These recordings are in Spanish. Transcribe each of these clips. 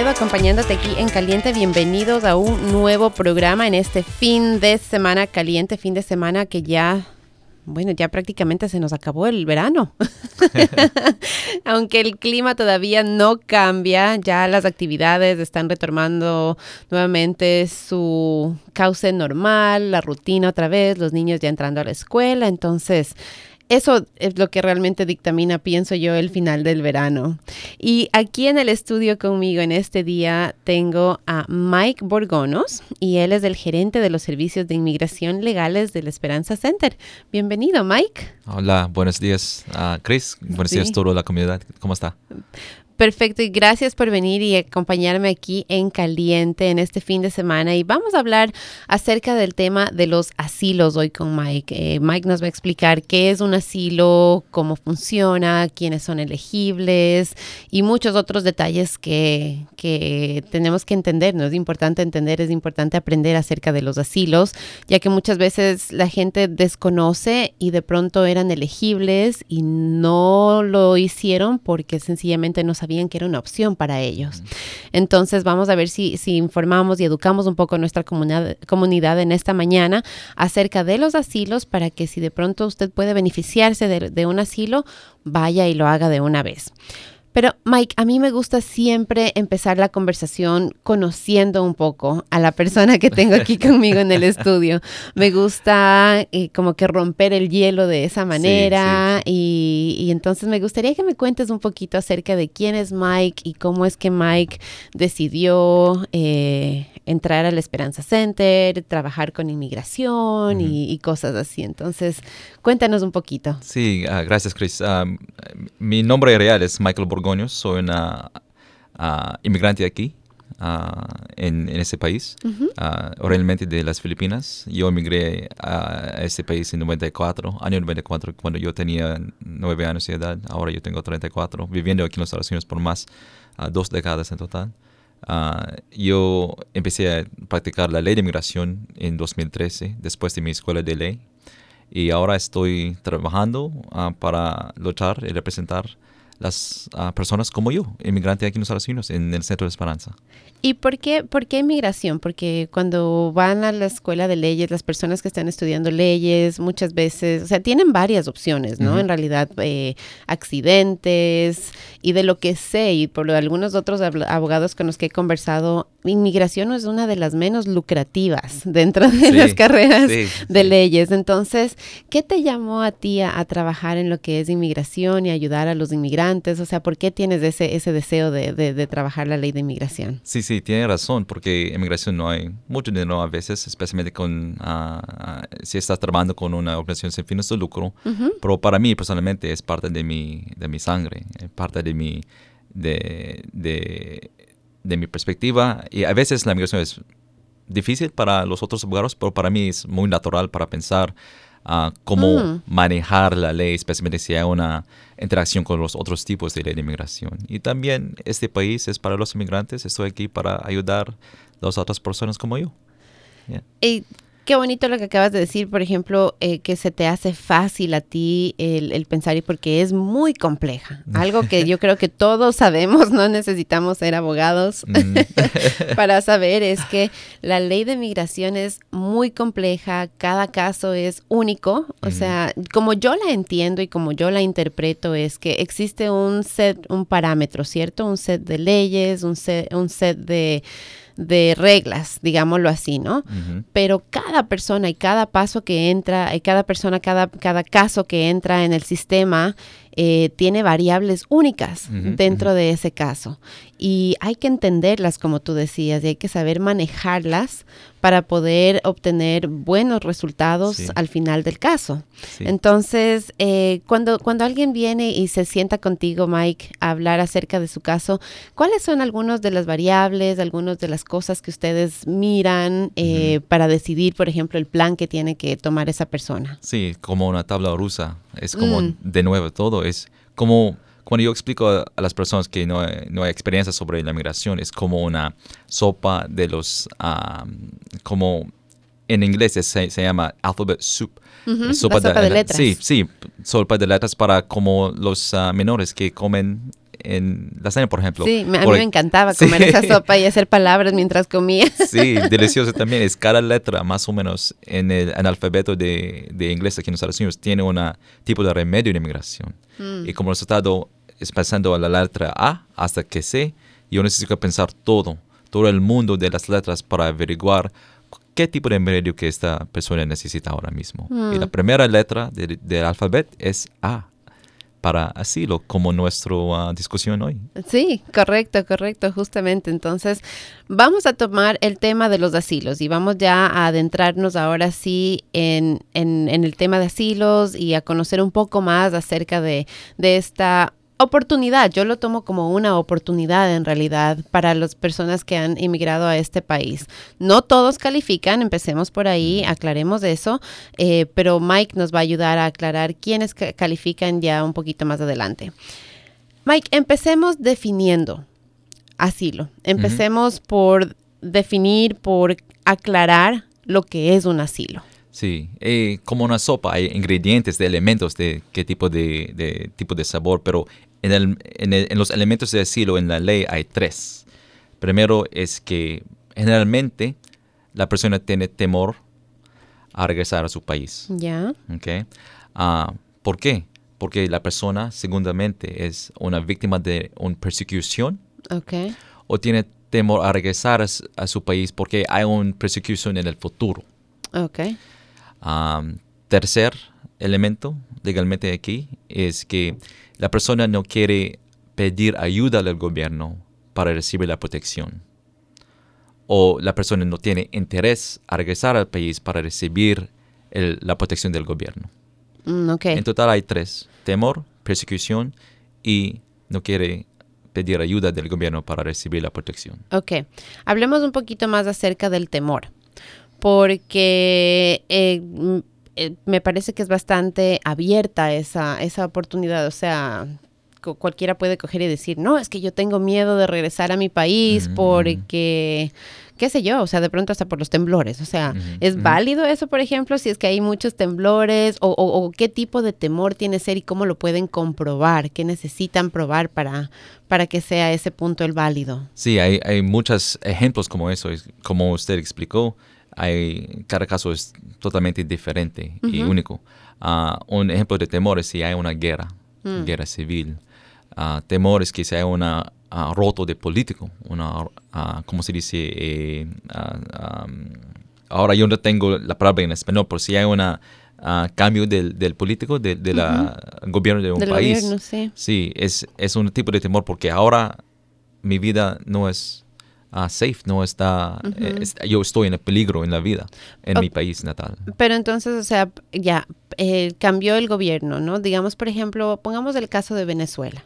Oviedo acompañándote aquí en Caliente. Bienvenidos a un nuevo programa en este fin de semana caliente, fin de semana que ya bueno, ya prácticamente se nos acabó el verano. Aunque el clima todavía no cambia, ya las actividades están retomando nuevamente su cauce normal, la rutina otra vez, los niños ya entrando a la escuela, entonces eso es lo que realmente dictamina, pienso yo, el final del verano. Y aquí en el estudio conmigo en este día tengo a Mike Borgonos y él es el gerente de los servicios de inmigración legales del Esperanza Center. Bienvenido, Mike. Hola, buenos días, uh, Chris. Buenos días a toda la comunidad. ¿Cómo está? Perfecto, y gracias por venir y acompañarme aquí en Caliente en este fin de semana. Y vamos a hablar acerca del tema de los asilos hoy con Mike. Eh, Mike nos va a explicar qué es un asilo, cómo funciona, quiénes son elegibles y muchos otros detalles que, que tenemos que entender. No es importante entender, es importante aprender acerca de los asilos, ya que muchas veces la gente desconoce y de pronto eran elegibles y no lo hicieron porque sencillamente no sabían que era una opción para ellos. Entonces vamos a ver si, si informamos y educamos un poco a nuestra comunidad, comunidad en esta mañana acerca de los asilos para que si de pronto usted puede beneficiarse de, de un asilo, vaya y lo haga de una vez. Pero Mike, a mí me gusta siempre empezar la conversación conociendo un poco a la persona que tengo aquí conmigo en el estudio. Me gusta eh, como que romper el hielo de esa manera Y, entonces me gustaría que me cuentes un poquito acerca de quién es Mike y cómo es que Mike decidió eh, entrar al Esperanza Center, trabajar con inmigración y, cosas así. Entonces, cuéntanos un poquito. Sí, ah, gracias Chris. Ah, mi nombre real es Michael Soy una uh, inmigrante aquí. en, ese país, originalmente de las Filipinas. Yo emigré a ese país en 94, año 94, cuando yo tenía 9 años de edad. Ahora yo tengo 34, viviendo aquí en los Estados Unidos por más dos décadas en total. Ah, yo empecé a practicar la ley de inmigración en 2013, después de mi escuela de ley. Y ahora estoy trabajando ah, para luchar y representar las ah, personas como yo, inmigrante aquí en los Estados Unidos, en el Centro de Esperanza. ¿Y por qué, por qué inmigración? Porque cuando van a la escuela de leyes, las personas que están estudiando leyes, muchas veces, o sea, tienen varias opciones, ¿no? En realidad, eh, accidentes y de lo que sé, y por algunos otros abogados con los que he conversado, inmigración es una de las menos lucrativas dentro de las carreras de leyes. Entonces, ¿qué te llamó a ti a, trabajar en lo que es inmigración y ayudar a los inmigrantes? O sea, ¿por qué tienes ese, ese deseo de, de, trabajar la ley de inmigración? Sí, sí, tiene razón, porque en inmigración no hay mucho dinero a veces, especialmente con ah, si estás trabajando con una organización sin fines de lucro. Pero para mí personalmente es parte de mi, de mi sangre, parte de mi... De, de, de mi perspectiva, y a veces la migración es difícil para los otros abogados, pero para mí es muy natural para pensar uh, cómo mm. manejar la ley, especialmente si hay una interacción con los otros tipos de ley de inmigración. Y también este país es para los inmigrantes, estoy aquí para ayudar a las otras personas como yo. Qué bonito lo que acabas de decir, por ejemplo, eh, que se te hace fácil a ti el, pensar y porque es muy compleja. Algo que yo creo que todos sabemos, no necesitamos ser abogados mm. para saber, es que la ley de migración es muy compleja, cada caso es único. O sea, como yo la entiendo y como yo la interpreto, es que existe un set, un parámetro, ¿cierto? Un set de leyes, un set, un set de de reglas, digámoslo así, ¿no? Pero cada persona y cada paso que entra, y cada persona, cada, cada caso que entra en el sistema, eh, tiene variables únicas dentro de ese caso. Y hay que entenderlas, como tú decías, y hay que saber manejarlas para poder obtener buenos resultados al final del caso. Entonces, eh, cuando, cuando alguien viene y se sienta contigo, Mike, a hablar acerca de su caso, ¿cuáles son algunas de las variables, algunas de las cosas que ustedes miran eh, para decidir, por ejemplo, el plan que tiene que tomar esa persona? Sí, como una tabla rusa. Es como, mm. de nuevo, todo es como cuando yo explico a, las personas que no, no, hay experiencia sobre la migración, es como una sopa de los, como en inglés se, se, llama alphabet soup. sopa, de, letras. Sí, sí, sopa de letras para como los ah, menores que comen en lasaña, por ejemplo. Sí, a mí me encantaba comer esa sopa y hacer palabras mientras comía. Sí, delicioso también. Es cada letra, más o menos, en el, alfabeto de, de, inglés aquí en los Estados Unidos, tiene un tipo de remedio de inmigración. Mm. Y como resultado, es pasando a la letra A hasta que C, yo necesito pensar todo, todo el mundo de las letras para averiguar qué tipo de remedio que esta persona necesita ahora mismo. Y la mm. primera letra del alfabeto es A para asilo, como nuestra discusión hoy. Sí, correcto, correcto, justamente. Entonces, vamos a tomar el tema de los asilos y vamos ya a adentrarnos ahora sí en, en, en el tema de asilos y a conocer un poco más acerca de, de esta oportunidad, yo lo tomo como una oportunidad en realidad para las personas que han inmigrado a este país. No todos califican, empecemos por ahí, aclaremos eso, eh, pero Mike nos va a ayudar a aclarar quiénes califican ya un poquito más adelante. Mike, empecemos definiendo asilo. Empecemos por definir, por aclarar lo que es un asilo. Sí, eh, como una sopa hay ingredientes de elementos de qué tipo de, de tipo de sabor, pero en, en, los elementos de asilo en la ley hay tres. Primero es que generalmente la persona tiene temor a regresar a su país. Ya. Okay. Ah, ¿Por qué? Porque la persona, segundamente, es una víctima de una persecución. Okay. O tiene temor a regresar a, su país porque hay una persecución en el futuro. Okay. Ah, tercer elemento legalmente aquí es que la persona no quiere pedir ayuda al gobierno para recibir la protección. O la persona no tiene interés a regresar al país para recibir la protección del gobierno. Mm, en total hay tres. Temor, persecución y no quiere pedir ayuda del gobierno para recibir la protección. Ok. Hablemos un poquito más acerca del temor. Porque eh, eh, me parece que es bastante abierta esa, esa oportunidad. O sea, cualquiera puede coger y decir, no, es que yo tengo miedo de regresar a mi país porque, qué sé yo, o sea, de pronto hasta por los temblores. O sea, ¿es válido eso, por ejemplo, si es que hay muchos temblores o, o, qué tipo de temor tiene ser y cómo lo pueden comprobar? ¿Qué necesitan probar para, para que sea ese punto el válido? Sí, hay, hay muchos ejemplos como eso, como usted explicó hay, cada caso es totalmente diferente y único. Ah, un ejemplo de temor es si hay una guerra, mm. guerra civil. Uh, temor es que si hay un uh, roto de político, una, ¿cómo se dice? Eh, ahora yo no tengo la palabra en español, pero si hay un cambio del, del político, del de gobierno de un país. sí, sí es, es un tipo de temor porque ahora mi vida no es uh, safe, no está, eh, yo estoy en el peligro en la vida en mi país natal. Pero entonces, o sea, ya eh, cambió el gobierno, ¿no? Digamos, por ejemplo, pongamos el caso de Venezuela.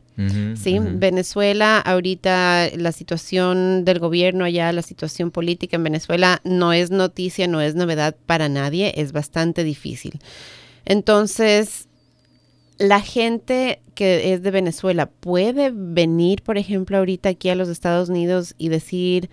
sí, Venezuela, ahorita la situación del gobierno allá, la situación política en Venezuela no es noticia, no es novedad para nadie, es bastante difícil. Entonces, la gente que es de Venezuela puede venir, por ejemplo, ahorita aquí a los Estados Unidos y decir,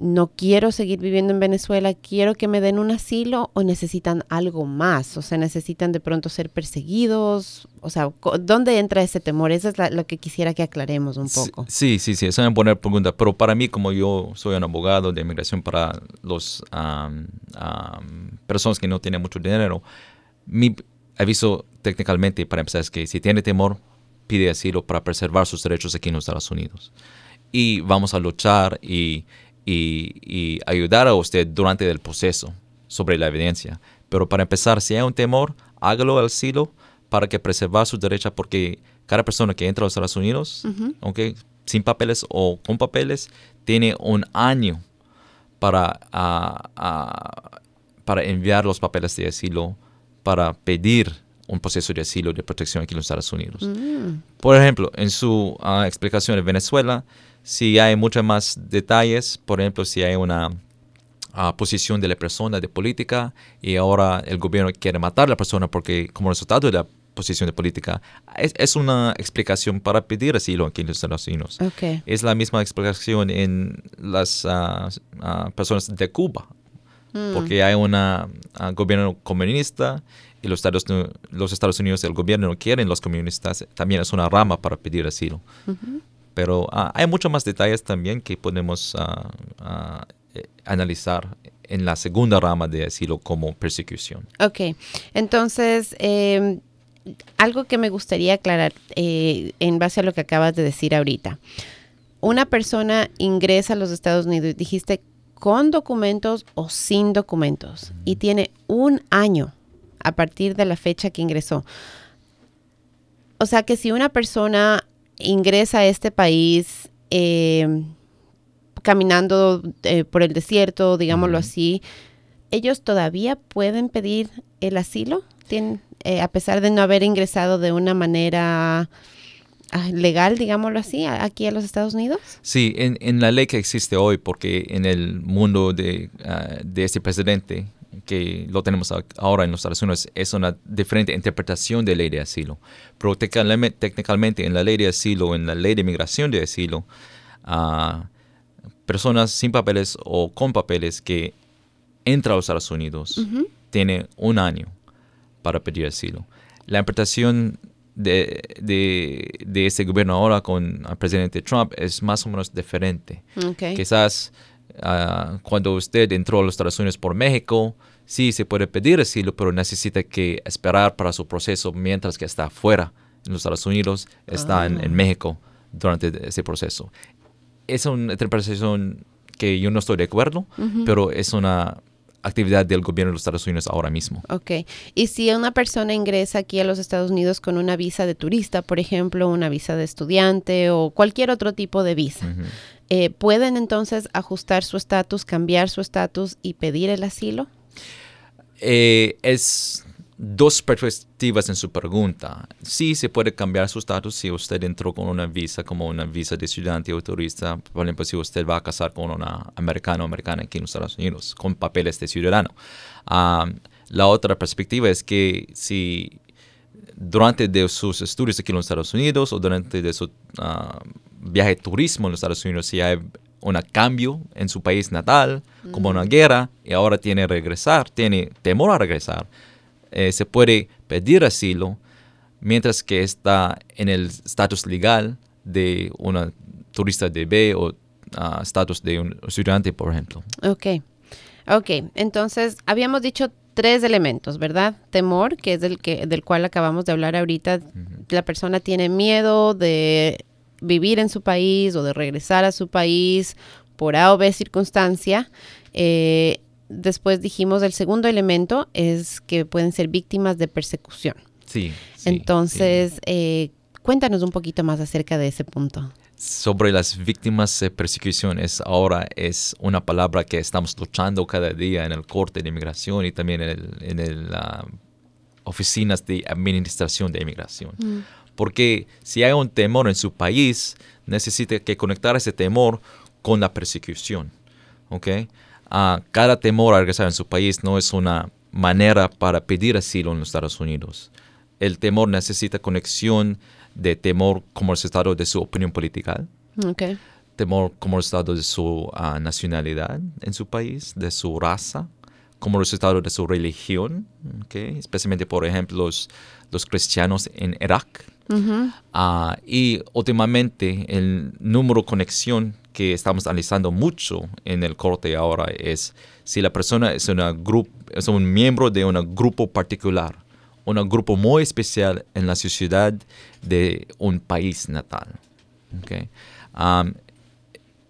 no quiero seguir viviendo en Venezuela, quiero que me den un asilo o necesitan algo más, o sea, necesitan de pronto ser perseguidos, o sea, ¿dónde entra ese temor? Eso es lo que quisiera que aclaremos un poco. Sí, sí, sí, esa es una buena pregunta, pero para mí, como yo soy un abogado de inmigración para los personas que no tienen mucho dinero, mi aviso técnicamente, para empezar, es que si tiene temor, pide asilo para preservar sus derechos aquí en los Estados Unidos. Y vamos a luchar y, y, ayudar a usted durante el proceso sobre la evidencia. Pero para empezar, si hay un temor, hágalo al asilo para que preservar sus derechos, porque cada persona que entra a los Estados Unidos, sin papeles o con papeles, tiene un año para, para enviar los papeles de asilo para pedir un proceso de asilo de protección aquí en los Estados Unidos. Mm. Por ejemplo, en su ah, explicación de Venezuela, si hay muchos más detalles, por ejemplo, si hay una ah, posición de la persona de política y ahora el gobierno quiere matar a la persona porque como resultado de la posición de política, es, una explicación para pedir asilo aquí en los Estados Unidos. Es la misma explicación en las ah, personas de Cuba Mm. porque hay un gobierno comunista y los Estados, los Estados Unidos, el gobierno no quieren los comunistas, también es una rama para pedir asilo. Pero ah, hay muchos más detalles también que podemos ah, ah, eh, analizar en la segunda rama de asilo como persecución. Ok, entonces, em, algo que me gustaría aclarar eh, en base a lo que acabas de decir ahorita. Una persona ingresa a los Estados Unidos, dijiste, con documentos o sin documentos, y tiene un año a partir de la fecha que ingresó. O sea que si una persona ingresa a este país eh, caminando eh, por el desierto, digámoslo así, ellos todavía pueden pedir el asilo, ¿Tienen, eh, a pesar de no haber ingresado de una manera ah, legal, digámoslo así, aquí a los Estados Unidos? Sí, en, la ley que existe hoy, porque en el mundo de, ah, de este presidente, que lo tenemos ahora en los Estados Unidos es una diferente interpretación de ley de asilo. Pero técnicamente en la ley de asilo, en la ley de migración de asilo, uh, personas sin papeles o con papeles que entran a los Estados Unidos tienen un año para pedir asilo. La interpretación de, de, de este gobierno ahora con el presidente Trump es más o menos diferente. Quizás uh, cuando usted entró a los Estados Unidos por México, sí se puede pedir asilo, pero necesita que esperar para su proceso mientras que está fuera en los Estados Unidos, está en, ah. México durante ese proceso. Es una interpretación que yo no estoy de acuerdo, pero es una actividad del gobierno de los Estados Unidos ahora mismo. Ok. Y si una persona ingresa aquí a los Estados Unidos con una visa de turista, por ejemplo, una visa de estudiante o cualquier otro tipo de visa, eh, ¿pueden entonces ajustar su estatus, cambiar su estatus y pedir el asilo? Eh, es dos perspectivas en su pregunta. Sí, se puede cambiar su estatus si usted entró con una visa como una visa de estudiante o turista. Por ejemplo, si usted va a casar con una americana o americana aquí en los Estados Unidos con papeles de ciudadano. la otra perspectiva es que si durante de sus estudios aquí en los Estados Unidos o durante de su ah, viaje de turismo en los Estados Unidos, si hay un cambio en su país natal, como una guerra, y ahora tiene que regresar, tiene temor a regresar, eh, se puede pedir asilo mientras que está en el estatus legal de una turista de B o ah, estatus de un estudiante, por ejemplo. Ok, ok. Entonces, habíamos dicho tres elementos, ¿verdad? Temor, que es del, que, del cual acabamos de hablar ahorita. La persona tiene miedo de vivir en su país o de regresar a su país por A o B circunstancia. Eh, después dijimos el segundo elemento es que pueden ser víctimas de persecución. Sí. Entonces, Eh, cuéntanos un poquito más acerca de ese punto. Sobre las víctimas de persecución, es ahora es una palabra que estamos luchando cada día en el corte de inmigración y también en, el, oficinas de administración de inmigración. Mm. Porque si hay un temor en su país, necesita que conectar ese temor con la persecución. ¿ok? Uh, cada temor a regresar en su país no es una manera para pedir asilo en los Estados Unidos. El temor necesita conexión de temor como resultado de su opinión política, okay. temor como resultado de su ah, nacionalidad en su país, de su raza, como resultado de su religión, okay? especialmente por ejemplo los, los cristianos en Irak, Ah, y últimamente el número de conexión que estamos analizando mucho en el corte ahora es si la persona es, un miembro de un grupo particular, un grupo muy especial en la sociedad de un país natal.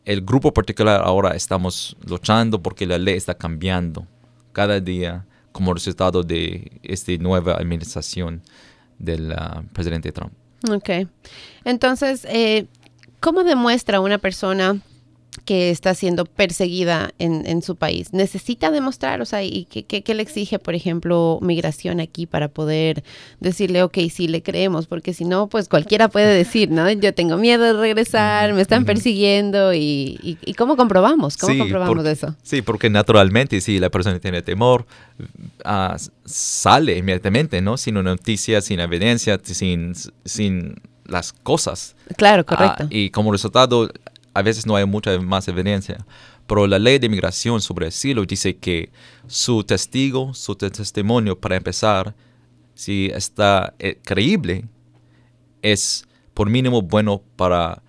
El grupo particular ahora estamos luchando porque la ley está cambiando cada día como resultado de esta nueva administración del ah, presidente Trump. Ok. Entonces, eh, ¿cómo demuestra una persona que está siendo perseguida en, su país. Necesita demostrar, o sea, ¿y qué, le exige, por ejemplo, migración aquí para poder decirle, ok, sí, le creemos? Porque si no, pues cualquiera puede decir, ¿no? Yo tengo miedo de regresar, me están persiguiendo y, ¿cómo comprobamos? ¿Cómo comprobamos eso? Sí, porque naturalmente si la persona tiene temor, ah, sale inmediatamente, ¿no? Sin una noticia, sin evidencia, sin, sin las cosas. Claro, correcto. Ah, y como resultado, a veces no hay mucha más evidencia, pero la ley de inmigración sobre asilo dice que su testigo, su testimonio, para empezar, si está eh, creíble, es por mínimo bueno para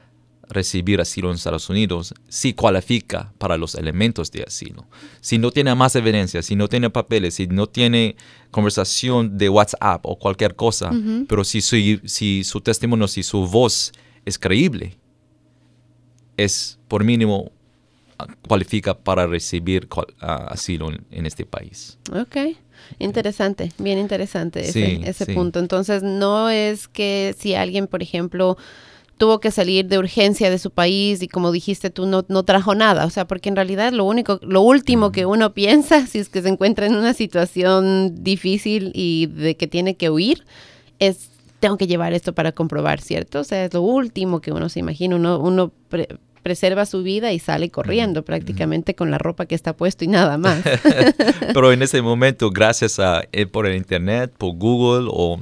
recibir asilo en Estados Unidos si cualifica para los elementos de asilo. Si no tiene más evidencia, si no tiene papeles, si no tiene conversación de WhatsApp o cualquier cosa, pero si su, si su testimonio, si su voz es creíble, es por mínimo cualifica para recibir ah, asilo en, este país. Ok, interesante, bien interesante ese, ese punto. Entonces, no es que si alguien, por ejemplo, tuvo que salir de urgencia de su país y como dijiste tú no, no trajo nada, o sea, porque en realidad lo único, lo último que uno piensa si es que se encuentra en una situación difícil y de que tiene que huir es tengo que llevar esto para comprobar, ¿cierto? O sea, es lo último que uno se imagina, uno, uno preserva su vida y sale corriendo prácticamente con la ropa que está puesto y nada más. Pero en ese momento, gracias a eh, por el internet, por Google o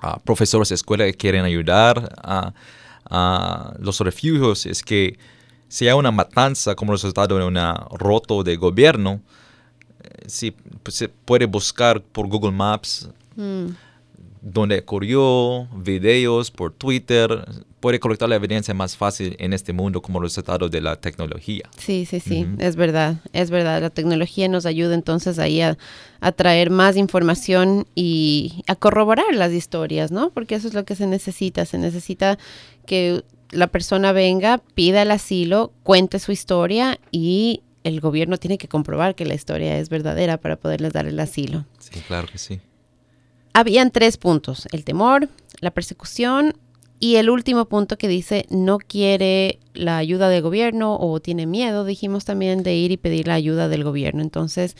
a profesores de escuela que quieren ayudar a a los refugios es que si hay una matanza como resultado de un roto de gobierno, eh, si pues, se puede buscar por Google Maps mm. donde ocurrió, videos por Twitter, puede colectar la evidencia más fácil en este mundo como resultado de la tecnología. Sí, sí, sí, es verdad, es verdad. La tecnología nos ayuda entonces ahí a, a, traer más información y a corroborar las historias, ¿no? Porque eso es lo que se necesita, se necesita que la persona venga, pida el asilo, cuente su historia y el gobierno tiene que comprobar que la historia es verdadera para poderles dar el asilo. Sí, claro que sí. Habían tres puntos, el temor, la persecución y el último punto que dice no quiere la ayuda del gobierno o tiene miedo, dijimos también, de ir y pedir la ayuda del gobierno. Entonces,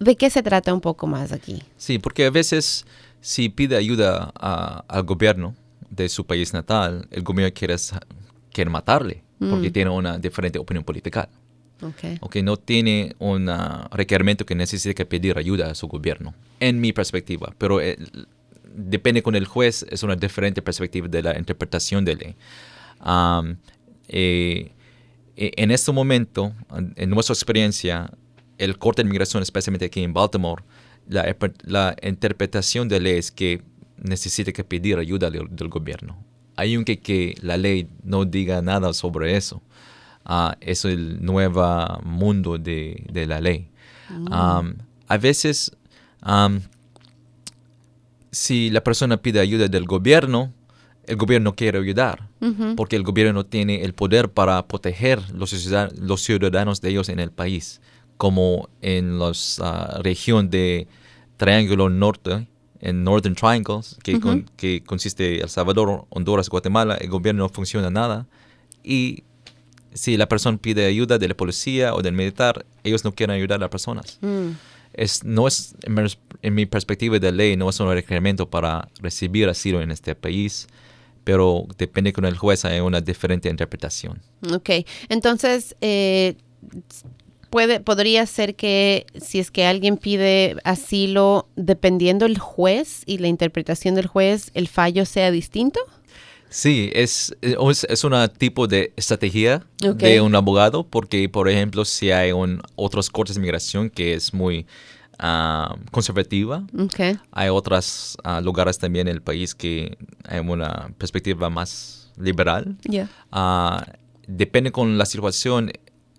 ¿de qué se trata un poco más aquí? Sí, porque a veces si pide ayuda al gobierno, de su país natal, el gobierno quiere, quiere matarle porque mm. tiene una diferente opinión política. Okay. okay. no tiene un requerimiento que necesite que pedir ayuda a su gobierno, en mi perspectiva, pero eh, depende con el juez, es una diferente perspectiva de la interpretación de ley. Eh, eh, en este momento, en nuestra experiencia, el Corte de Inmigración, especialmente aquí en Baltimore, la, la interpretación de ley es que necesita que pedir ayuda del, gobierno. Hay un que, la ley no diga nada sobre eso. Uh, es el nuevo mundo de, la ley. Mm. a veces, si la persona pide ayuda del gobierno, el gobierno no quiere ayudar, porque el gobierno no tiene el poder para proteger los ciudadanos, los ciudadanos de ellos en el país, como en la uh, región de Triángulo Norte, en Northern Triangles, que, que consiste El Salvador, Honduras, Guatemala, el gobierno no funciona nada. Y si la persona pide ayuda de la policía o del militar, ellos no quieren ayudar a las personas. Mm. Es, no es, en mi perspectiva de ley, no es un requerimiento para recibir asilo en este país, pero depende con el juez hay una diferente interpretación. Ok, entonces, eh, puede, podría ser que si es que alguien pide asilo, dependiendo el juez y la interpretación del juez, el fallo sea distinto? Sí, es, es, un tipo de estrategia de un abogado, porque, por ejemplo, si hay un, otros cortes de inmigración que es muy ah, conservativa, hay otros ah, lugares también en el país que hay una perspectiva más liberal. Ah, depende con la situación,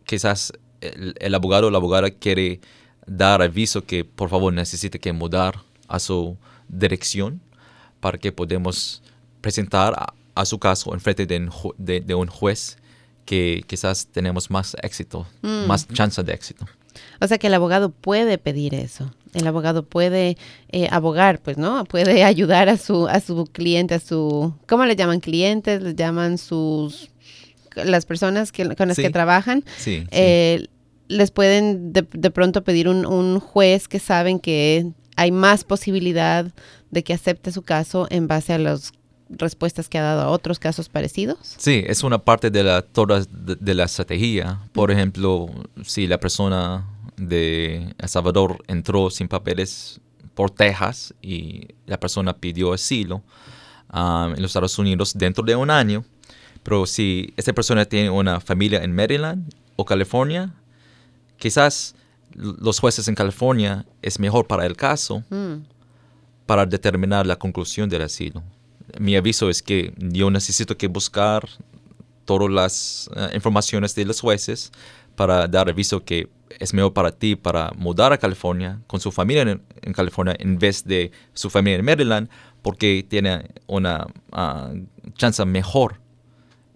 quizás el, abogado o la abogada quiere dar aviso que por favor necesite que mudar a su dirección para que podamos presentar a, su caso en frente de, de, un juez que quizás tenemos más éxito, mm. más chance de éxito. O sea que el abogado puede pedir eso. El abogado puede eh, abogar, pues, ¿no? Puede ayudar a su, a su cliente, a su, ¿cómo le llaman clientes? Les llaman sus las personas que, con las que trabajan, eh, les pueden de, pronto pedir un, juez que saben que hay más posibilidad de que acepte su caso en base a las respuestas que ha dado a otros casos parecidos. Sí, es una parte de la, toda de, la estrategia. Por ejemplo, si la persona de El Salvador entró sin papeles por Texas y la persona pidió asilo um, en los Estados Unidos dentro de un año, pero si esa persona tiene una familia en Maryland o California, quizás los jueces en California es mejor para el caso mm. para determinar la conclusión del asilo. Mi aviso es que yo necesito que buscar todas las eh, informaciones de los jueces para dar aviso que es mejor para ti para mudar a California con su familia en, California en vez de su familia en Maryland porque tiene una ah, chance mejor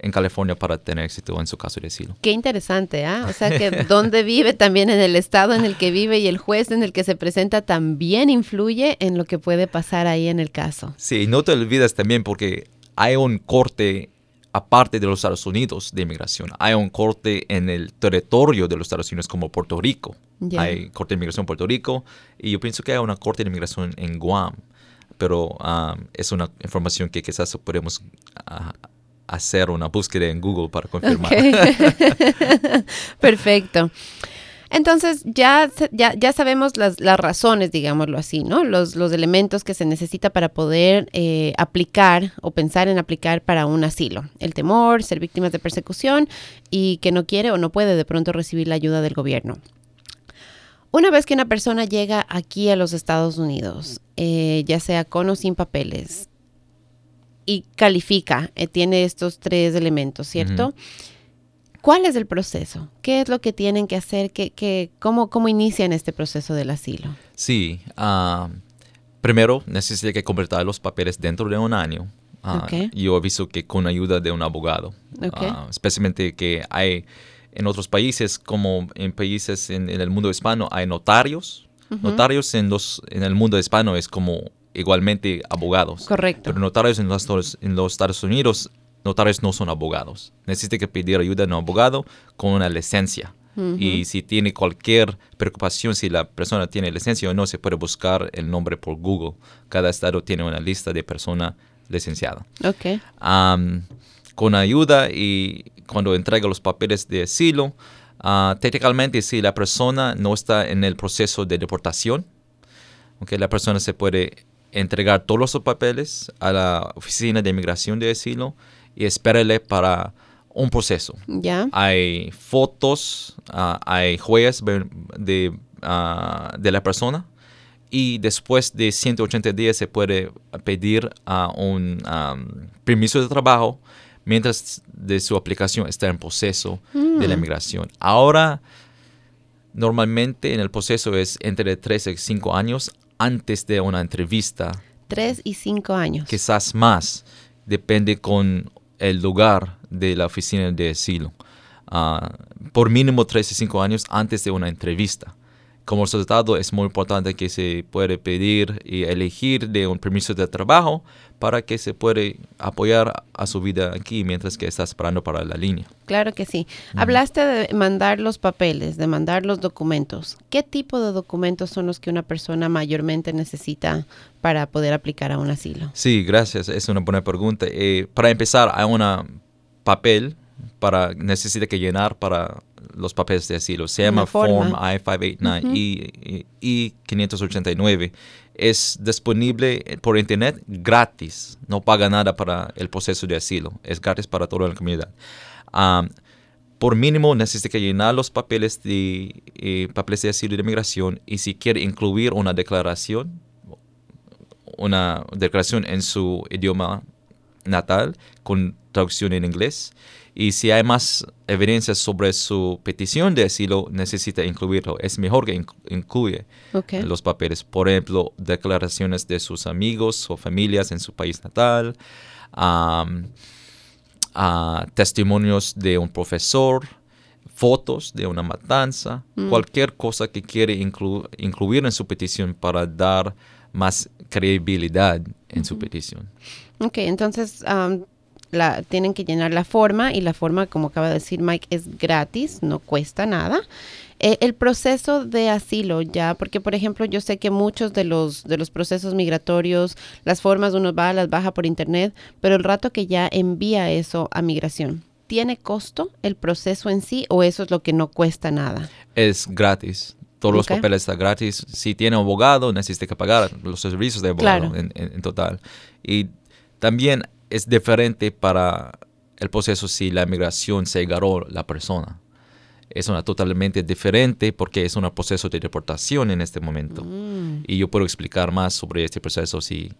en California para tener éxito en su caso de asilo. Qué interesante, ¿ah? O sea que donde vive también en el estado en el que vive y el juez en el que se presenta también influye en lo que puede pasar ahí en el caso. Sí, no te olvides también porque hay un corte aparte de los Estados Unidos de inmigración. Hay un corte en el territorio de los Estados Unidos como Puerto Rico. Hay corte de inmigración en Puerto Rico y yo pienso que hay una corte de inmigración en Guam. Pero um, es una información que quizás podemos uh, hacer una búsqueda en Google para confirmar. Perfecto. Entonces ya, ya, ya sabemos las, las, razones, digámoslo así, ¿no? Los, los, elementos que se necesita para poder eh, aplicar o pensar en aplicar para un asilo. El temor, ser víctimas de persecución y que no quiere o no puede de pronto recibir la ayuda del gobierno. Una vez que una persona llega aquí a los Estados Unidos, eh, ya sea con o sin papeles, y califica, eh, tiene estos tres elementos, ¿cierto? ¿Cuál es el proceso? ¿Qué es lo que tienen que hacer? ¿Qué, cómo, ¿Cómo inician este proceso del asilo? Sí, ah, primero necesita que completar los papeles dentro de un año. Uh, Yo aviso que con ayuda de un abogado, ah, especialmente que hay en otros países, como en países en, el mundo hispano, hay notarios. Notarios en, los, en el mundo hispano es como igualmente abogados. Correcto. Pero notarios en los, en los Estados Unidos notarios no son abogados. Necesita que pedir ayuda a un abogado con una licencia. Y si tiene cualquier preocupación, si la persona tiene licencia o no, se puede buscar el nombre por Google. Cada estado tiene una lista de persona licenciada. Okay. con ayuda y cuando entrega los papeles de asilo, uh, técnicamente si la persona no está en el proceso de deportación, okay, la persona se puede entregar todos los papeles a la oficina de inmigración de asilo y espérale para un proceso. Ya. Hay fotos, ah, hay huellas de, ah, de, la persona y después de 180 días se puede pedir un permiso de trabajo mientras de su aplicación está en proceso de la mm. inmigración. Ahora, normalmente en el proceso es entre 3 y 5 años antes de una entrevista. 3 y 5 años. Quizás más, depende con el lugar de la oficina de asilo ah, por mínimo 3 y 5 años antes de una entrevista. Como resultado, es muy importante que se puede pedir y elegir de un permiso de trabajo para que se puede apoyar a su vida aquí mientras que está esperando para la línea. Claro que sí. Hablaste de mandar los papeles, de mandar los documentos. ¿Qué tipo de documentos son los que una persona mayormente necesita para poder aplicar a un asilo? Sí, gracias. Es una buena pregunta. Eh, para empezar, hay un papel para necesita que llenar para los papeles de asilo. Se llama Form I-589 y, 589 Es disponible por internet gratis. No paga nada para el proceso de asilo. Es gratis para toda la comunidad. por mínimo necesita que llenar los papeles de, eh, papeles de asilo y de migración y si quiere incluir una declaración, una declaración en su idioma natal con traducción en inglés y si hay más evidencias sobre su petición de asilo, necesita incluirlo. Es mejor que incluya los papeles. Por ejemplo, declaraciones de sus amigos o familias en su país natal, testimonios de un profesor, fotos de una matanza, mm. cualquier cosa que quiere incluir en su petición para dar más credibilidad en su petición. Ok, entonces tienen que llenar la forma y la forma, como acaba de decir Mike, es gratis, no cuesta nada. Eh, el proceso de asilo ya, porque por ejemplo yo sé que muchos de los, de los procesos migratorios, las formas uno va, las baja por internet, pero el rato que ya envía eso a migración, ¿tiene costo el proceso en sí o eso es lo que no cuesta nada? Es gratis todos los papeles están gratis. Si tiene abogado, necesita que pagar los servicios de abogado en, en, total. Y también es diferente para el proceso si la migración se agarró la persona. Es una totalmente diferente porque es un proceso de deportación en este momento. Mm. Y yo puedo explicar más sobre este proceso si,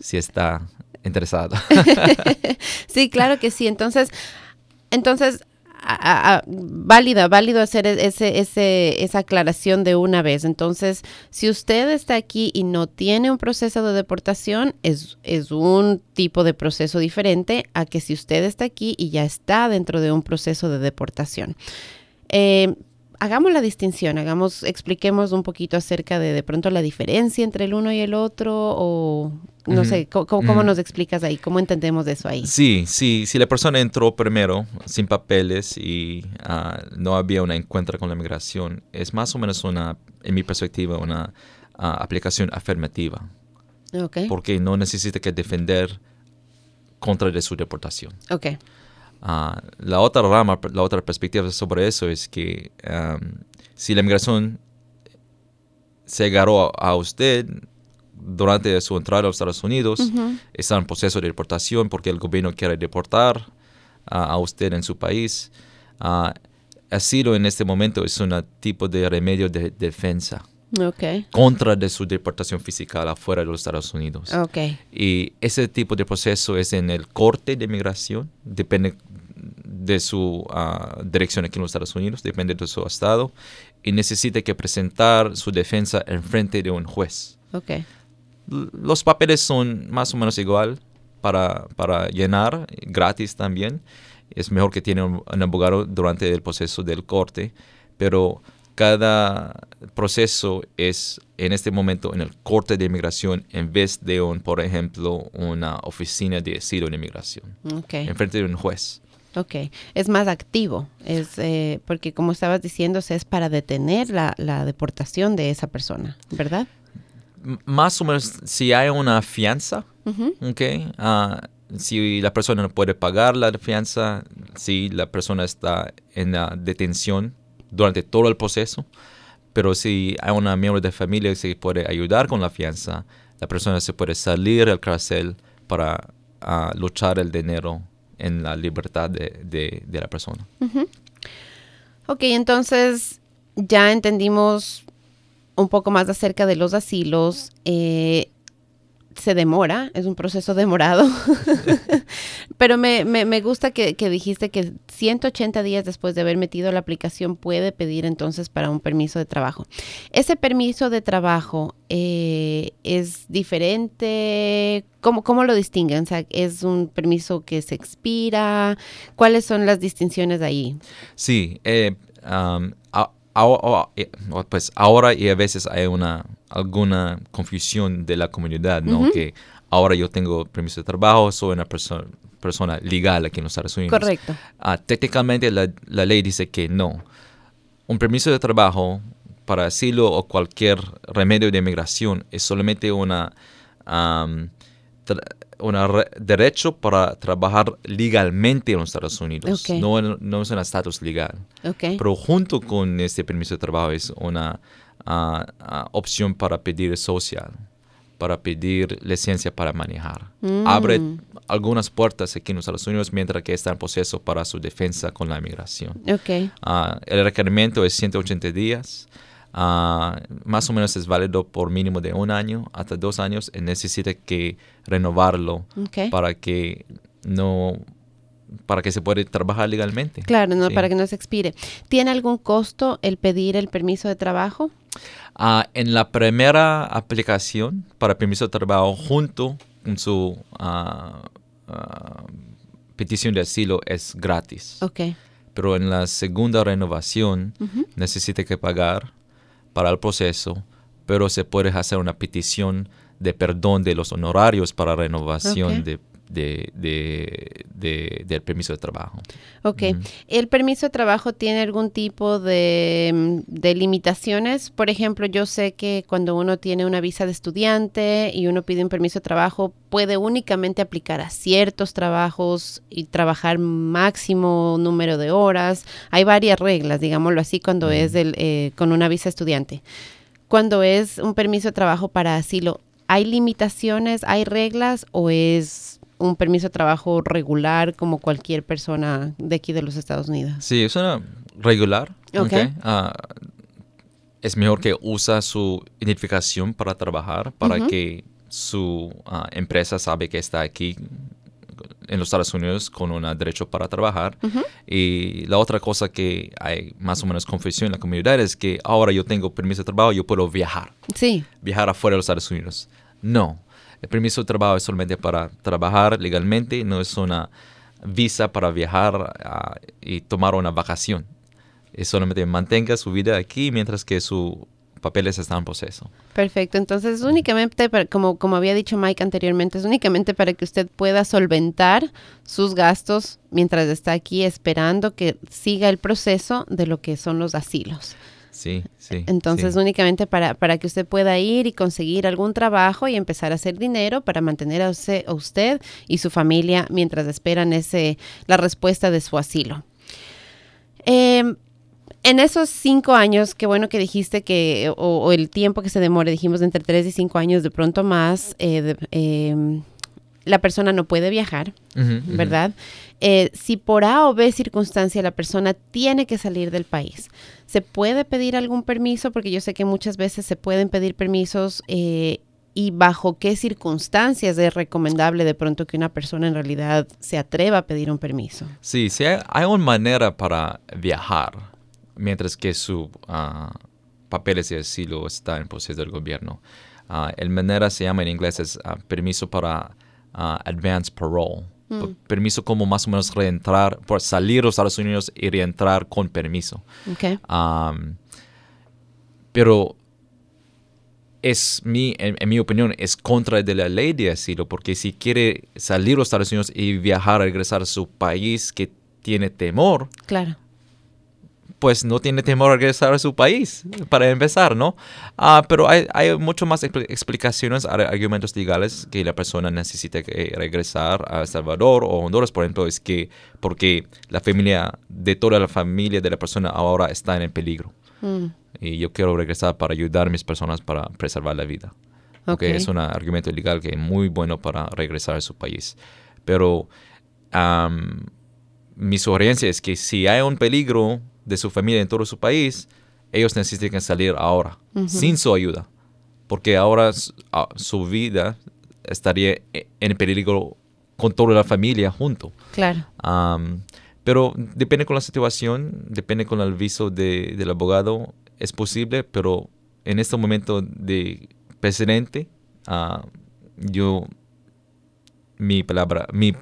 si está interesado. sí, claro que sí. Entonces, Entonces, a, válida, válido hacer e, ese, ese, esa aclaración de una vez. Entonces, si usted está aquí y no tiene un proceso de deportación, es, es un tipo de proceso diferente a que si usted está aquí y ya está dentro de un proceso de deportación. Eh, hagamos la distinción, hagamos, expliquemos un poquito acerca de de pronto la diferencia entre el uno y el otro o no sé, ¿cómo, nos explicas ahí? ¿Cómo entendemos eso ahí? Sí, sí, si la persona entró primero sin papeles y ah, no había un encuentro con la migración, es más o menos una, en mi perspectiva, una ah, aplicación afirmativa, Ok, porque no necesita que defender contra de su deportación. ok, Ah, la otra rama, la otra perspectiva sobre eso es que si la migración se agarró a, usted durante su entrada a los Estados Unidos, Ujú. está en proceso de deportación porque el gobierno quiere deportar a usted en su país. Ah, asilo en este momento es un tipo de remedio de defensa ok, contra de su deportación fiscal afuera de los Estados Unidos. ok, Y ese tipo de proceso es en el corte de migración, depende de su ah, dirección aquí en los Estados Unidos, depende de su estado, y necesita que presentar su defensa en frente de un juez. ok, L- Los papeles son más o menos igual para, para llenar, gratis también. Es mejor que tiene un, un abogado durante el proceso del corte, pero cada proceso es en este momento en el corte de inmigración en vez de un, por ejemplo, una oficina de asilo en inmigración, ok. en frente de un juez. Ok, es más activo, es eh, porque como estabas diciendo, es para detener la, la deportación de esa persona, ¿verdad? M- más o menos, si hay una fianza, Ujú, Ok, ah, si la persona no puede pagar la fianza, si la persona está en la detención durante todo el proceso, pero si hay un miembro de familia que se puede ayudar con la fianza, la persona se puede salir del cárcel para ah, luchar el dinero en la libertad de, de- de la persona. ujú. Ok, entonces ya entendimos un poco más acerca de los asilos. eh, se demora, es un proceso demorado, pero me, me- me gusta que, que dijiste que 180 días después de haber metido la aplicación puede pedir entonces para un permiso de trabajo. Ese permiso de trabajo eh, es diferente, ¿Cómo, ¿cómo lo distinguen? O sea, ¿es un permiso que se expira? ¿Cuáles son las distinciones ahí? Sí, eh, um, a- a- a- eh, pues ahora y a veces hay una alguna confusión de la comunidad, ¿no? Que ahora yo tengo permiso de trabajo, soy una persona persona legal aquí en los Estados Unidos. Correcto. Ah, técnicamente la, la ley dice que no. Un permiso de trabajo para asilo o cualquier remedio de inmigración es solamente una, tra- re- derecho para trabajar legalmente en los Estados Unidos. Ok. No, no es un estatus legal. Ok. Pero junto con este permiso de trabajo es una ah, ah, opción para pedir social, para pedir licencia para manejar. Mm. Abre algunas puertas aquí en los Estados Unidos mientras que está en proceso para su defensa con la inmigración. Ok. Ah, el requerimiento es 180 días. Ah, más o menos es válido por mínimo de un año hasta dos años y necesita que renovarlo para que no para que se pueda trabajar legalmente. Claro, no, Sí. para que no se expire. ¿Tiene algún costo el pedir el permiso de trabajo? Ah, en la primera aplicación para permiso de trabajo junto con su ah, petición de asilo es gratis. Pero en la segunda renovación Ujú. necesita que pagar para el proceso, pero se puede hacer una petición de perdón de los honorarios para renovación de, de- de- de- del permiso de trabajo. Ok. ¿El permiso de trabajo tiene algún tipo de, mm, de limitaciones? Por ejemplo, yo sé que cuando uno tiene una visa de estudiante y uno pide un permiso de trabajo, puede únicamente aplicar a ciertos trabajos y trabajar máximo número de horas. Hay varias reglas, digámoslo así, cuando es del, eh, con una visa estudiante. Cuando es un permiso de trabajo para asilo, ¿hay limitaciones, hay reglas o es un permiso de trabajo regular como cualquier persona de aquí de los Estados Unidos? Sí, es una regular. Ok. ok. Ah, es mejor que usa su identificación para trabajar, para que su ah, empresa sabe que está aquí en los Estados Unidos con un derecho para trabajar. Y la otra cosa que hay más o menos confusión en la comunidad es que ahora yo tengo permiso de trabajo, yo puedo viajar. Sí. Viajar afuera de los Estados Unidos. No. El permiso de trabajo es solamente para trabajar legalmente, no es una visa para viajar ah, y tomar una vacación. Es solamente mantenga su vida aquí mientras que sus papeles están en proceso. Perfecto, entonces únicamente, como, como había dicho Mike anteriormente, es únicamente para que usted pueda solventar sus gastos mientras está aquí esperando que siga el proceso de lo que son los asilos. Sí, sí. Entonces, únicamente para, para, que usted pueda ir y conseguir algún trabajo y empezar a hacer dinero para mantener a usted, a usted y su familia mientras esperan ese, la respuesta de su asilo. Em, en esos cinco años, qué bueno que dijiste que, o, el tiempo que se demore, dijimos entre tres y cinco años, de pronto más, eh, em, la persona no puede viajar, ¿verdad? Eh, si por A o B circunstancia la persona tiene que salir del país, ¿se puede pedir algún permiso? Porque yo sé que muchas veces se pueden pedir permisos eh, y bajo qué circunstancias es recomendable de pronto que una persona en realidad se atreva a pedir un permiso. Sí, sí hay, una manera para viajar mientras que su uh, papeles de asilo está en proceso del gobierno. Uh, el manera se llama en inglés es ah, permiso para uh, advance parole. Mm. Permiso como más o menos reentrar, por salir de los Estados Unidos y reentrar con permiso. Okay. pero es mi, en, mi opinión, es contra de la ley de asilo, porque si quiere salir de los Estados Unidos y viajar, regresar a su país que tiene temor, claro pues no tiene temor a regresar a su país, para empezar, ¿no? Ah, pero hay, hay mucho más explicaciones, argumentos legales que la persona necesita regresar a El Salvador o Honduras, por ejemplo, es que porque la familia, de toda la familia de la persona ahora está en peligro. Mm. Y yo quiero regresar para ayudar a mis personas para preservar la vida. Okay. es un argumento legal que es muy bueno para regresar a su país. Pero mi sugerencia es que si hay un peligro de su familia en todo su país, ellos necesitan salir ahora, sin su ayuda, porque ahora su vida estaría e, en peligro con toda la familia junto. Claro. pero depende con la situación, depende con el aviso de, del abogado, es posible, pero en este momento de presidente, ah, yo, mi palabra, mi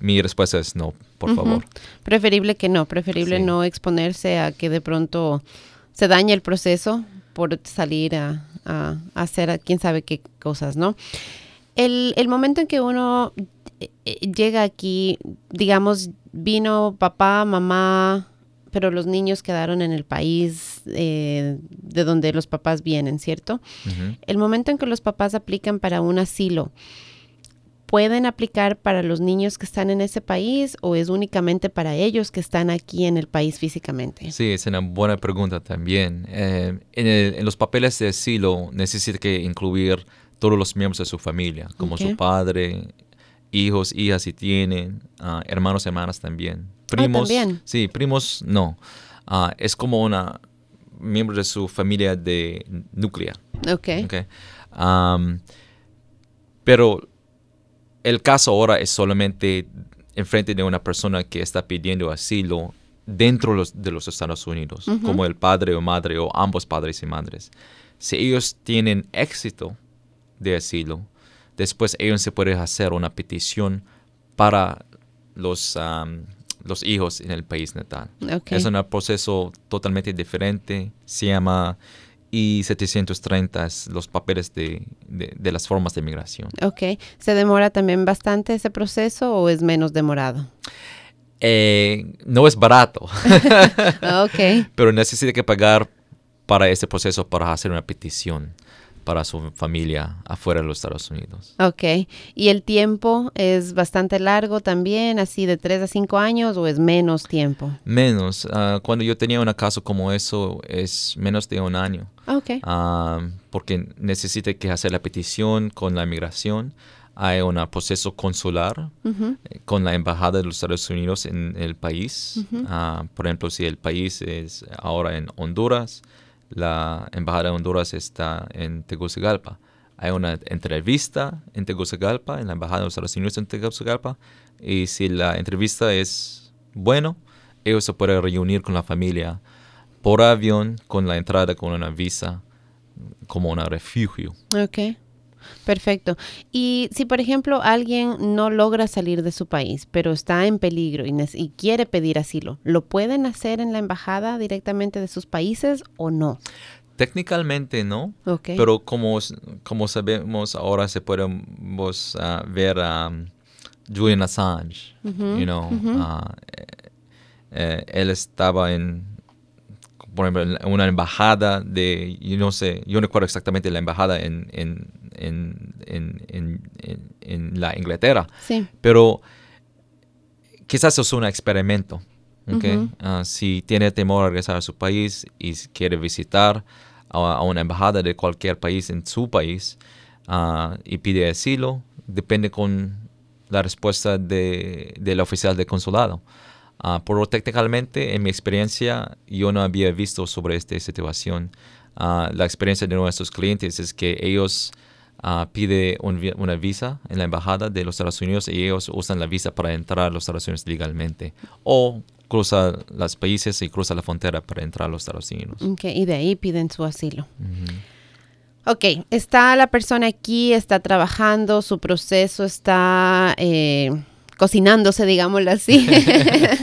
mi respuesta es no, por favor. Preferible que no, preferible no exponerse a que de pronto se dañe el proceso por salir a, hacer quién sabe qué cosas, ¿no? El, momento en que uno eh, eh, llega aquí, digamos, vino papá, mamá, pero los niños quedaron en el país eh, de donde los papás vienen, ¿cierto? El momento en que los papás aplican para un asilo, pueden aplicar para los niños que están en ese país o es únicamente para ellos que están aquí en el país físicamente? Sí, es una buena pregunta también. Eh, en, los papeles de asilo necesita que incluir todos los miembros de su familia, como su padre, hijos, hijas si tienen, uh, hermanos, hermanas también. Primos, ¿también? sí, primos no. Ah, es como una miembro de su familia de núclea. Ok. okay. pero el caso ahora es solamente en frente de una persona que está pidiendo asilo dentro de los Estados Unidos, como el padre o madre o ambos padres y madres. Si ellos tienen éxito de asilo, después ellos se pueden hacer una petición para los, los hijos en el país natal. Es un proceso totalmente diferente. Se llama y 730 es los papeles de, de, las formas de migración. Ok. ¿Se demora también bastante ese proceso o es menos demorado? Eh, no es barato. ok. Pero necesita que pagar para ese proceso para hacer una petición para su familia afuera de los Estados Unidos. Ok. ¿Y el tiempo es bastante largo también, así de tres a cinco años o es menos tiempo? Menos. Ah, cuando yo tenía un caso como eso es menos de un año. Ok. Ah, porque necesita que hacer la petición con la inmigración. Hay un proceso consular eh, con la embajada de los Estados Unidos en el país. Ah, por ejemplo, si el país es ahora en Honduras, la Embajada de Honduras está en Tegucigalpa. hay una entrevista en Tegucigalpa, en la Embajada de los Estados Unidos en Tegucigalpa, y si la entrevista es bueno, ellos se pueden reunir con la familia por avión con la entrada con una visa como un refugio. Ok. Perfecto. Y si, por ejemplo, alguien no logra salir de su país, pero está en peligro y, y, quiere pedir asilo, ¿lo pueden hacer en la embajada directamente de sus países o no? Técnicamente no, Ok. pero como, como sabemos ahora se podemos ah, ver a Julian Assange, you know, ah, eh, eh, él estaba en, por ejemplo, una embajada de, yo no sé, yo no recuerdo exactamente la embajada en, en, en, en, en- en la Inglaterra, Sí. pero quizás es un experimento. ¿ok? Ujú. Ah, si tiene temor a regresar a su país y quiere visitar a, a una embajada de cualquier país en su país ah, y pide asilo, depende con la respuesta de, del oficial de consulado. Ah, pero técnicamente, en mi experiencia, yo no había visto sobre esta situación. Ah, la experiencia de nuestros clientes es que ellos ah, piden un una visa en la embajada de los Estados Unidos y ellos usan la visa para entrar a los Estados Unidos legalmente. O cruza los países y cruza la frontera para entrar a los Estados Unidos. Ok, y de ahí piden su asilo. Ok, está la persona aquí, está trabajando, su proceso está eh, cocinándose, digámoslo así.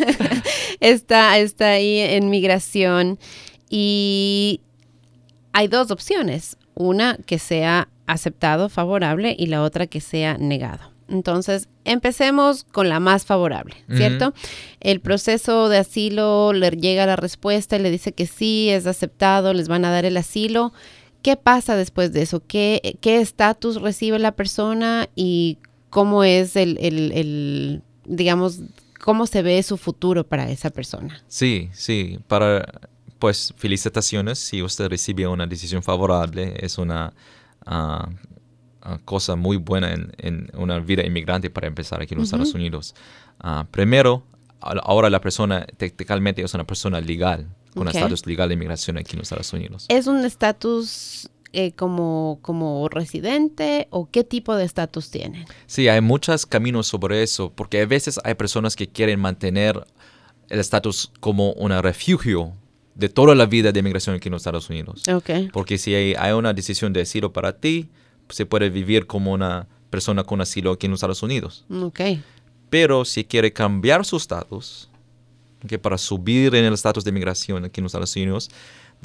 está, está ahí en migración y hay dos opciones. Una que sea aceptado, favorable, y la otra que sea negado. Entonces, empecemos con la más favorable. ¿cierto? El proceso de asilo le llega la respuesta y le dice que sí, es aceptado, les van a dar el asilo. ¿Qué pasa después de eso? ¿Qué qué estatus recibe la persona y cómo es el, el- el, digamos, cómo se ve su futuro para esa persona? Sí, sí. Para, pues, felicitaciones si usted recibe una decisión favorable. Es una ah, cosa muy buena en, en una vida inmigrante para empezar aquí en los Estados Unidos. Ah, primero, ahora la persona técnicamente es una persona legal, con Ok. estatus legal de inmigración aquí en los Estados Unidos. ¿Es un estatus eh, como, como residente o qué tipo de estatus tienen? Sí, hay muchos caminos sobre eso, porque a veces hay personas que quieren mantener el estatus como un refugio de toda la vida de inmigración aquí en los Estados Unidos. Ok. Porque si hay, hay una decisión de asilo para ti, se puede vivir como una persona con asilo aquí en los Estados Unidos. Ok. Pero si quiere cambiar su estatus, que para subir en el estatus de inmigración aquí en los Estados Unidos,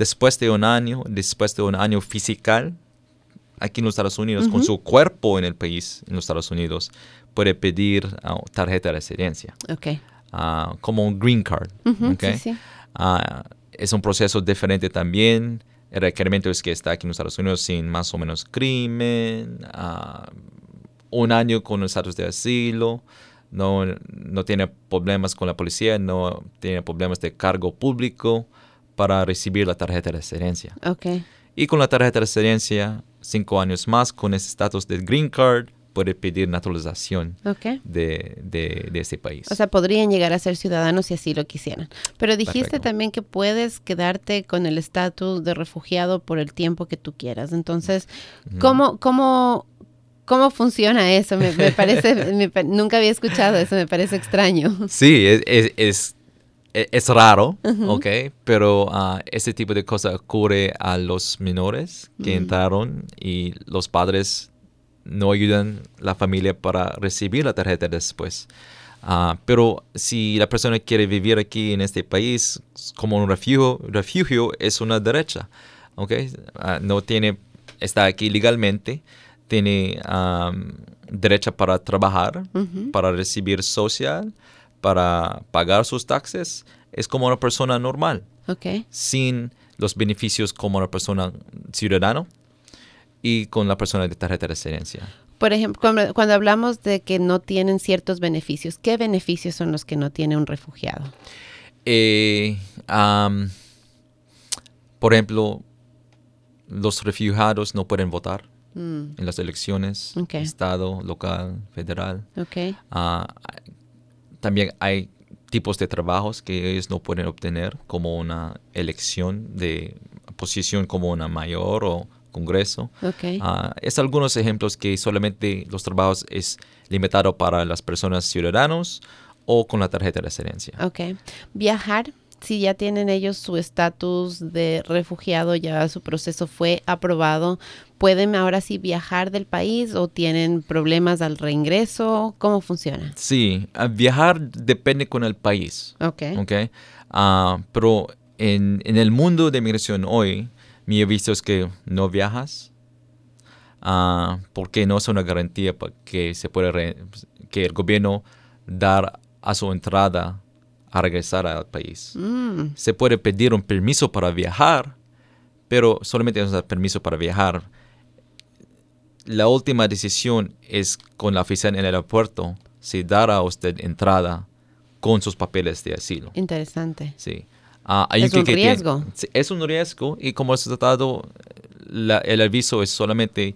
después de un año, después de un año fiscal aquí en los Estados Unidos, con su cuerpo en el país, en los Estados Unidos, puede pedir ah, tarjeta de residencia, Ok. ah, como un green card. Ah, es un proceso diferente también. El requerimiento es que está aquí en los Estados Unidos sin más o menos crimen, un año con estatus de asilo, no, no tiene problemas con la policía, no tiene problemas de cargo público para recibir la tarjeta de residencia. Ok. Y con la tarjeta de residencia, cinco años más con ese estatus de green card, puede pedir naturalización Ok. de, de, de ese país. O sea, podrían llegar a ser ciudadanos si así lo quisieran. Pero dijiste Perfecto. también que puedes quedarte con el estatus de refugiado por el tiempo que tú quieras. Entonces, ¿cómo, cómo, cómo funciona eso? Me, me parece, me nunca había escuchado eso, me parece extraño. Sí, es, es, es, es raro, ¿ok? Pero ah, ese tipo de cosas ocurre a los menores que entraron y los padres no ayudan a la familia para recibir la tarjeta después. Ah, pero si la persona quiere vivir aquí en este país como un refugio, refugio es una derecha, ¿ok? Ah, no tiene, está aquí legalmente, tiene am, derecho para trabajar, para recibir social, para pagar sus taxes, es como una persona normal, Ok. sin los beneficios como una persona ciudadano y con la persona de tarjeta de residencia. Por ejemplo, cuando, cuando hablamos de que no tienen ciertos beneficios, ¿qué beneficios son los que no tiene un refugiado? Eh, por ejemplo, los refugiados no pueden votar Mm, en las elecciones, estado, local, federal. Ah, también hay tipos de trabajos que ellos no pueden obtener, como una elección de posición como una mayor o Congreso. Ah, es algunos ejemplos que solamente los trabajos es limitado para las personas ciudadanos o con la tarjeta de residencia. Ok. Viajar, si ya tienen ellos su estatus de refugiado, ya su proceso fue aprobado, ¿pueden ahora sí viajar del país o tienen problemas al reingreso? ¿Cómo funciona? Sí, viajar depende con el país. Ok. ¿ok? Ah, pero en, en el mundo de migración hoy, mi visto es que no viajas ah, porque no es una garantía que se puede re- que el gobierno dar a su entrada a regresar al país. Mm, Se puede pedir un permiso para viajar, pero solamente es un permiso para viajar. La última decisión es con la oficina en el aeropuerto si dará a usted entrada con sus papeles de asilo. interesante. Sí. Ah, hay Es que- un que tiene- riesgo. sí, es un riesgo y como resultado la- el aviso es solamente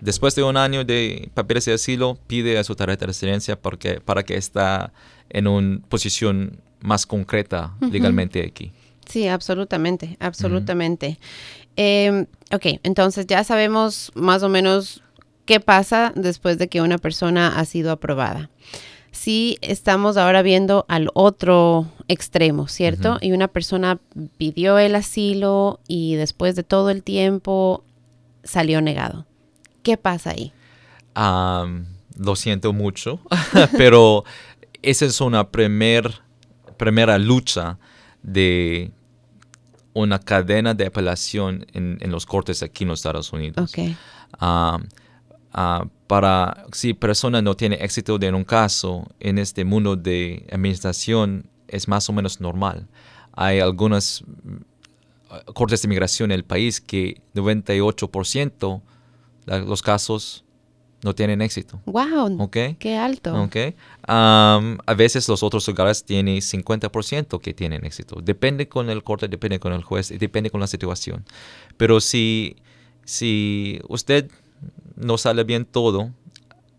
después de un año de papeles de asilo pide a su tarjeta de residencia porque, para que está en una posición más concreta legalmente aquí. Sí, absolutamente, absolutamente. Eh, ok, entonces ya sabemos más o menos qué pasa después de que una persona ha sido aprobada. Sí, estamos ahora viendo al otro extremo, ¿cierto? Y una persona pidió el asilo y después de todo el tiempo salió negado. ¿Qué pasa ahí? Lo siento mucho, pero esa es una primer, primera lucha de una cadena de apelación en, en los cortes aquí en los Estados Unidos. Ok, Ah, ah, para si persona no tiene éxito en un caso en este mundo de administración es más o menos normal. Hay algunas mm, cortes de inmigración en el país que 98% de los casos no tienen éxito. wow, qué alto. A veces los otros lugares tienen 50% que tienen éxito. Depende con el corte, depende con el juez, y depende con la situación. Pero si, si usted no sale bien todo,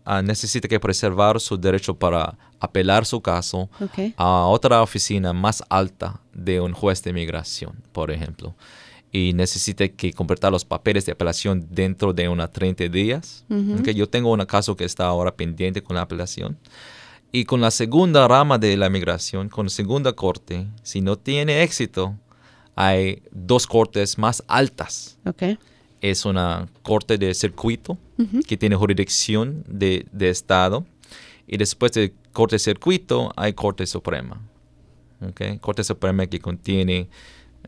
ah, necesita que preservar su derecho para apelar su caso a otra oficina más alta de un juez de inmigración, por ejemplo. Y necesita que completar los papeles de apelación dentro de unos 30 días. Ok, Yo tengo un caso que está ahora pendiente con la apelación. Y con la segunda rama de la migración, con la segunda corte, si no tiene éxito, hay dos cortes más altas. Es una corte de circuito que tiene jurisdicción de, de estado. Y después de corte circuito hay corte suprema. ¿ok? Corte suprema que contiene,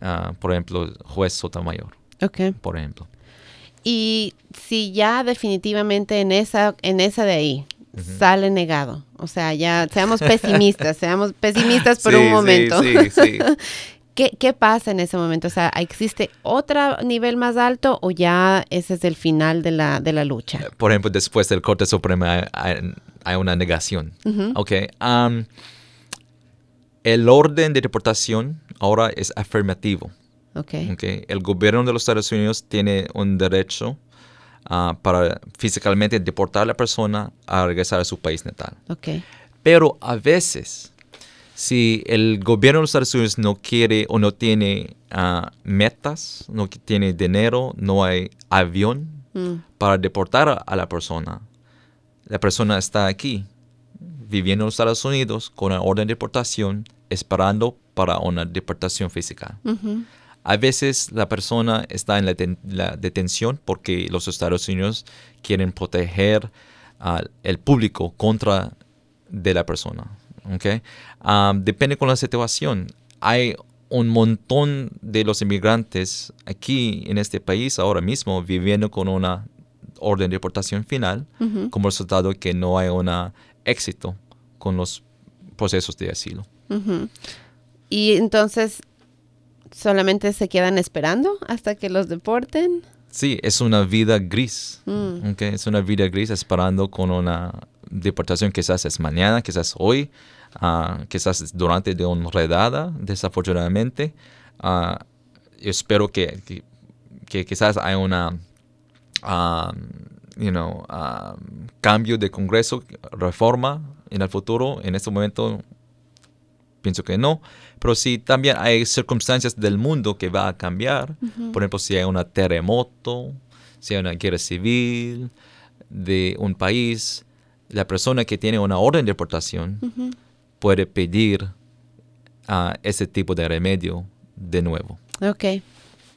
ah, por ejemplo, juez Sotomayor, ok. por ejemplo. Y si ya definitivamente en esa, en esa de ahí sale negado, o sea, ya seamos pesimistas, seamos pesimistas por Sí, un momento. Sí, sí. ¿Qué, ¿Qué pasa en ese momento? O sea, ¿existe otro nivel más alto o ya ese es el final de la, de la lucha? por ejemplo, después del Corte Suprema hay, hay- una negación. Ok. um, el orden de deportación ahora es afirmativo. Ok, ok. El gobierno de los Estados Unidos tiene un derecho ah, para físicamente deportar a la persona a regresar a su país natal. Pero a veces, si el gobierno de los Estados Unidos no quiere o no tiene ah, metas, no tiene dinero, no hay avión Mm, para deportar a, la persona, la persona está aquí, viviendo en los Estados Unidos con una orden de deportación, esperando para una deportación física. A veces la persona está en la, ten- la detención porque los Estados Unidos quieren proteger al público contra de la persona. ¿Ok? Am, depende con la situación. Hay un montón de los inmigrantes aquí en este país ahora mismo viviendo con una orden de deportación final como resultado que no hay un éxito con los procesos de asilo. Y entonces, ¿solamente se quedan esperando hasta que los deporten? Sí, es una vida gris. Mm. ok, Es una vida gris esperando con una deportación quizás es mañana, quizás hoy, ah, quizás durante de una redada, desafortunadamente. Ah, espero que, que, que quizás haya una um, you know, cambio de Congreso, reforma en el futuro. En este momento pienso que no, pero sí también hay circunstancias del mundo que va a cambiar. Por ejemplo, si hay un terremoto, si hay una guerra civil de un país, la persona que tiene una orden de deportación puede pedir a ese tipo de remedio de nuevo. Ok,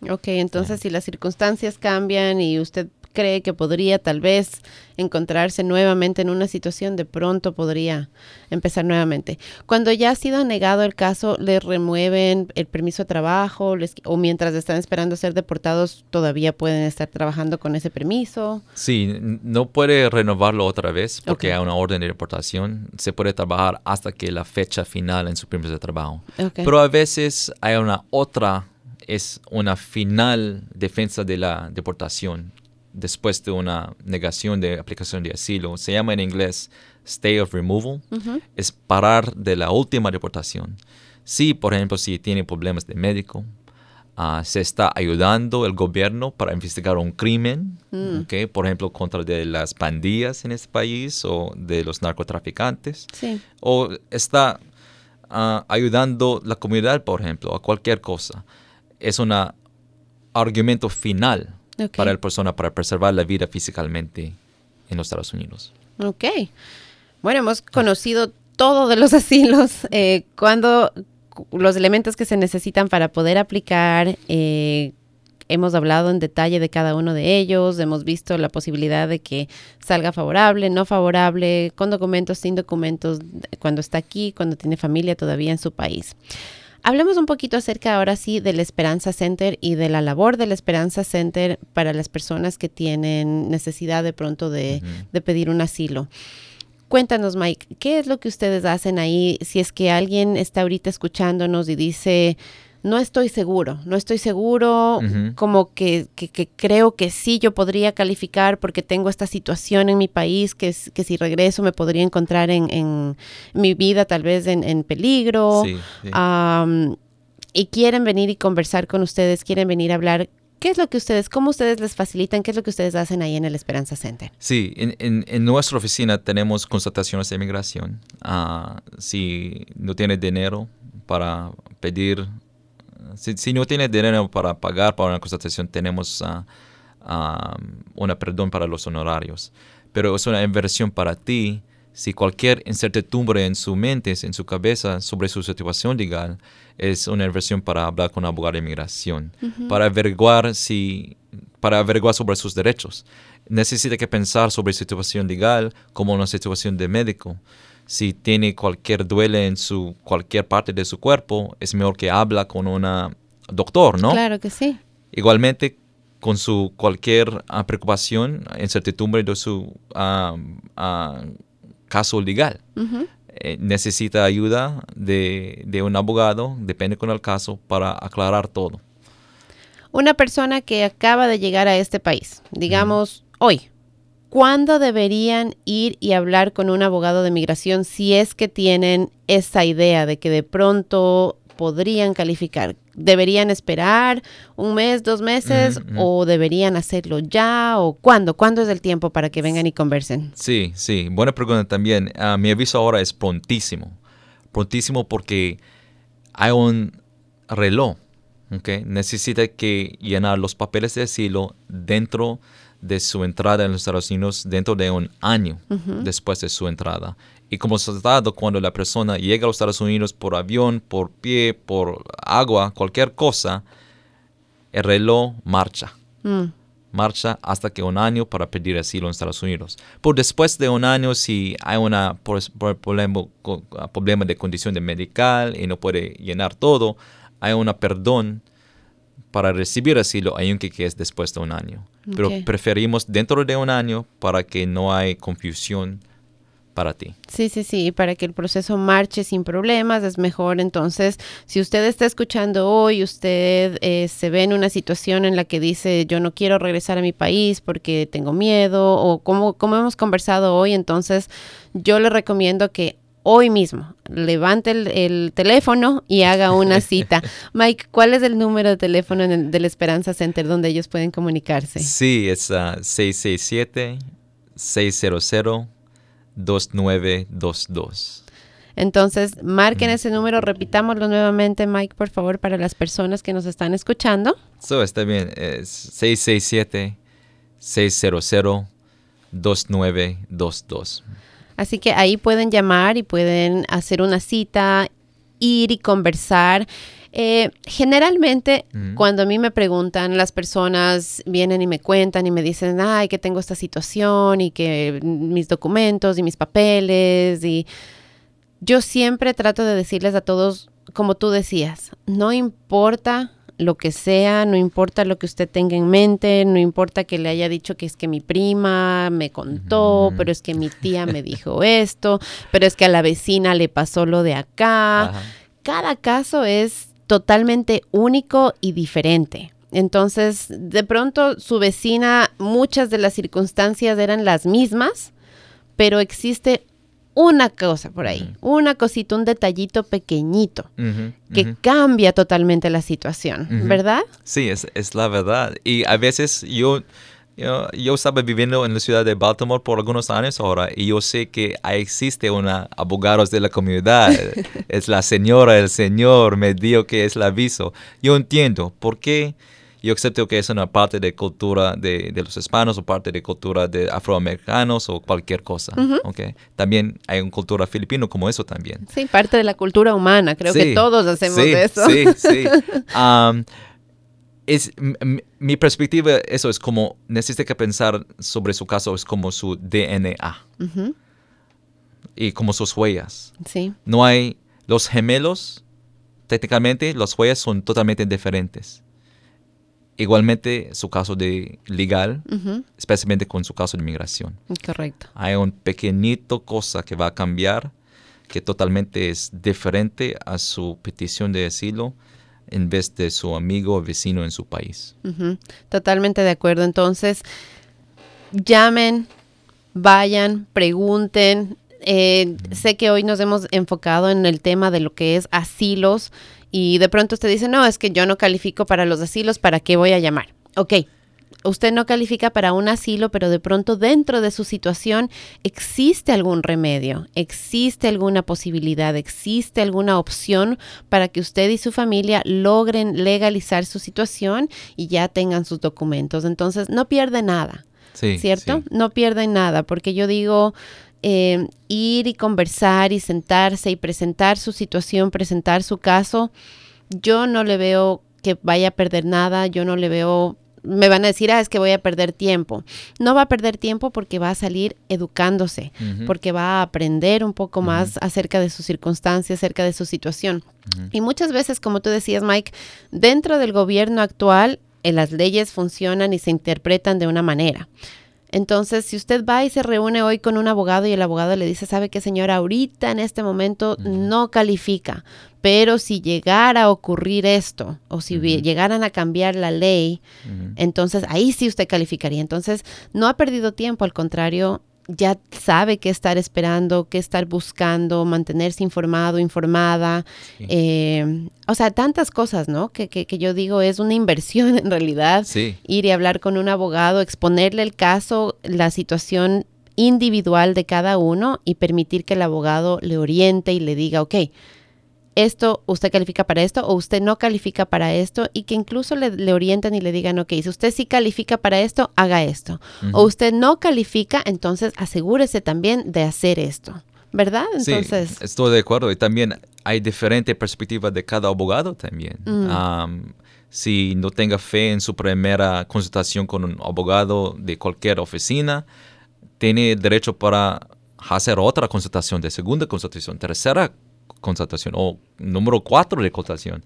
ok, entonces si las circunstancias cambian y usted cree que podría tal vez encontrarse nuevamente en una situación, de pronto podría empezar nuevamente. Cuando ya ha sido negado el caso, ¿les remueven el permiso de trabajo o mientras están esperando ser deportados todavía pueden estar trabajando con ese permiso? Sí, no puede renovarlo otra vez porque hay una orden de deportación. Se puede trabajar hasta que la fecha final en su permiso de trabajo. Pero a veces hay una otra es una final defensa de la deportación después de una negación de aplicación de asilo. Se llama en inglés stay of removal. Es parar de la última deportación. Si, por ejemplo, si tiene problemas de médico, ah, se está ayudando el gobierno para investigar un crimen, mm. por ejemplo, contra de las pandillas en este país o de los narcotraficantes. O está uh, ayudando la comunidad, por ejemplo, a cualquier cosa. Es un argumento final para la persona, para preservar la vida físicamente en los Estados Unidos. Ok. Bueno, hemos conocido todo de los asilos, eh, cuando los elementos que se necesitan para poder aplicar, eh, hemos hablado en detalle de cada uno de ellos, hemos visto la posibilidad de que salga favorable, no favorable, con documentos, sin documentos, cuando está aquí, cuando tiene familia todavía en su país. Hablemos un poquito acerca ahora sí del Esperanza Center y de la labor del Esperanza Center para las personas que tienen necesidad de pronto de, de pedir un asilo. Cuéntanos, Mike, ¿qué es lo que ustedes hacen ahí? Si es que alguien está ahorita escuchándonos y dice, no estoy seguro, no estoy seguro, como que, creo que sí yo podría calificar porque tengo esta situación en mi país que, que si regreso me podría encontrar en, mi vida tal vez en, peligro. y quieren venir y conversar con ustedes, quieren venir a hablar. ¿Qué es lo que ustedes, cómo ustedes les facilitan? ¿Qué es lo que ustedes hacen ahí en el Esperanza Center? Sí, en, nuestra oficina tenemos constataciones de inmigración. Ah, si no tiene dinero para pedir si, no tienes dinero para pagar para una constatación, tenemos uh, una perdón para los honorarios. Pero es una inversión para ti. Si cualquier incertidumbre en su mente, en su cabeza sobre su situación legal, es una inversión para hablar con un abogado de inmigración, para averiguar si, para averiguar sobre sus derechos. Necesita que pensar sobre su situación legal como una situación de médico si tiene cualquier duele en su cualquier parte de su cuerpo, es mejor que habla con un doctor, ¿no? Claro que sí. Igualmente, con su cualquier uh, preocupación, incertidumbre de su ah, ah, caso legal. Eh, necesita ayuda de, de, un abogado, depende con el caso, para aclarar todo. Una persona que acaba de llegar a este país, digamos hoy, ¿Cuándo deberían ir y hablar con un abogado de migración si es que tienen esa idea de que de pronto podrían calificar? ¿Deberían esperar un mes, dos meses o deberían hacerlo ya o cuándo? ¿Cuándo es el tiempo para que vengan y conversen? Sí, sí, buena pregunta también. Ah, mi aviso ahora es prontísimo, prontísimo porque hay un reloj, ¿ok? Necesita que llenar los papeles de asilo dentro de su entrada en los Estados Unidos dentro de un año después de su entrada. Y como dado cuando la persona llega a los Estados Unidos por avión, por pie, por agua, cualquier cosa, el reloj marcha. Mm. Marcha hasta que un año para pedir asilo en Estados Unidos. Por después de un año, si hay un problema, problema de condición de medical y no puede llenar todo, hay una perdón para recibir asilo, aunque que es después de un año. Pero preferimos dentro de un año para que no haya confusión para ti. Sí, sí, sí, para que el proceso marche sin problemas, es mejor. Entonces, si usted está escuchando hoy, usted eh, se ve en una situación en la que dice, yo no quiero regresar a mi país porque tengo miedo, o como, como hemos conversado hoy, entonces yo le recomiendo que hoy mismo. Levante el, teléfono y haga una cita. Mike, ¿cuál es el número de teléfono del Esperanza Center donde ellos pueden comunicarse? Sí, es 667-600-2922. Entonces, marquen ese número, repitámoslo nuevamente, Mike, por favor, para las personas que nos están escuchando. So, está bien, es 667 600-2922. Así que ahí pueden llamar y pueden hacer una cita, ir y conversar. Eh, generalmente, cuando a mí me preguntan, las personas vienen y me cuentan y me dicen, ay, que tengo esta situación y que mis documentos y mis papeles y yo siempre trato de decirles a todos, como tú decías, no importa lo que sea, no importa lo que usted tenga en mente, no importa que le haya dicho que es que mi prima me contó, pero es que mi tía me dijo esto, pero es que a la vecina le pasó lo de acá. Cada caso es totalmente único y diferente. Entonces, de pronto su vecina, muchas de las circunstancias eran las mismas, pero existe una cosa por ahí, una cosita, un detallito pequeñito que cambia totalmente la situación, ¿verdad? Sí, es, es, la verdad. Y a veces yo, yo, yo, estaba viviendo en la ciudad de Baltimore por algunos años ahora y yo sé que existe una abogados de la comunidad. es la señora, el señor me dijo que es el aviso. Yo entiendo por qué yo acepto que es una parte de cultura de, los hispanos o parte de cultura de afroamericanos o cualquier cosa. okay. También hay una cultura filipina como eso también. Sí, parte de la cultura humana. Creo que todos hacemos eso. Sí, sí. es, mi perspectiva, eso es como, necesita que pensar sobre su caso, es como su DNA. Y como sus huellas. Sí. No hay, los gemelos, técnicamente, las huellas son totalmente diferentes. Igualmente su caso de legal, especialmente con su caso de inmigración. Correcto. Hay un pequeñito cosa que va a cambiar, que totalmente es diferente a su petición de asilo en vez de su amigo o vecino en su país. Totalmente de acuerdo. Entonces, llamen, vayan, pregunten. Eh, sé que hoy nos hemos enfocado en el tema de lo que es asilos y de pronto usted dice, no, es que yo no califico para los asilos, ¿para qué voy a llamar? Ok, usted no califica para un asilo, pero de pronto dentro de su situación existe algún remedio, existe alguna posibilidad, existe alguna opción para que usted y su familia logren legalizar su situación y ya tengan sus documentos. Entonces, no pierde nada. ¿Cierto? No pierden nada, porque yo digo, eh, ir y conversar y sentarse y presentar su situación, presentar su caso, yo no le veo que vaya a perder nada, yo no le veo, me van a decir, ah, es que voy a perder tiempo. No va a perder tiempo porque va a salir educándose, porque va a aprender un poco más acerca de sus circunstancias, acerca de su situación. Y muchas veces, como tú decías, Mike, dentro del gobierno actual, eh, las leyes funcionan y se interpretan de una manera. Entonces, si usted va y se reúne hoy con un abogado y el abogado le dice, sabe qué señora, ahorita en este momento no califica, pero si llegara a ocurrir esto o si llegaran a cambiar la ley, entonces ahí sí usted calificaría. Entonces, no ha perdido tiempo, al contrario, ya sabe qué estar esperando, qué estar buscando, mantenerse informado, informada. Eh, o sea, tantas cosas, ¿no? Que, que, yo digo es una inversión en realidad. Ir y hablar con un abogado, exponerle el caso, la situación individual de cada uno y permitir que el abogado le oriente y le diga, ok, esto, usted califica para esto o usted no califica para esto y que incluso le, le orienten y le digan, ok, si usted sí califica para esto, haga esto. O usted no califica, entonces asegúrese también de hacer esto. ¿Verdad? Entonces, sí, estoy de acuerdo. Y también hay diferentes perspectivas de cada abogado también. si no tenga fe en su primera consultación con un abogado de cualquier oficina, tiene derecho para hacer otra consultación, de segunda consultación, tercera constatación o número cuatro de constatación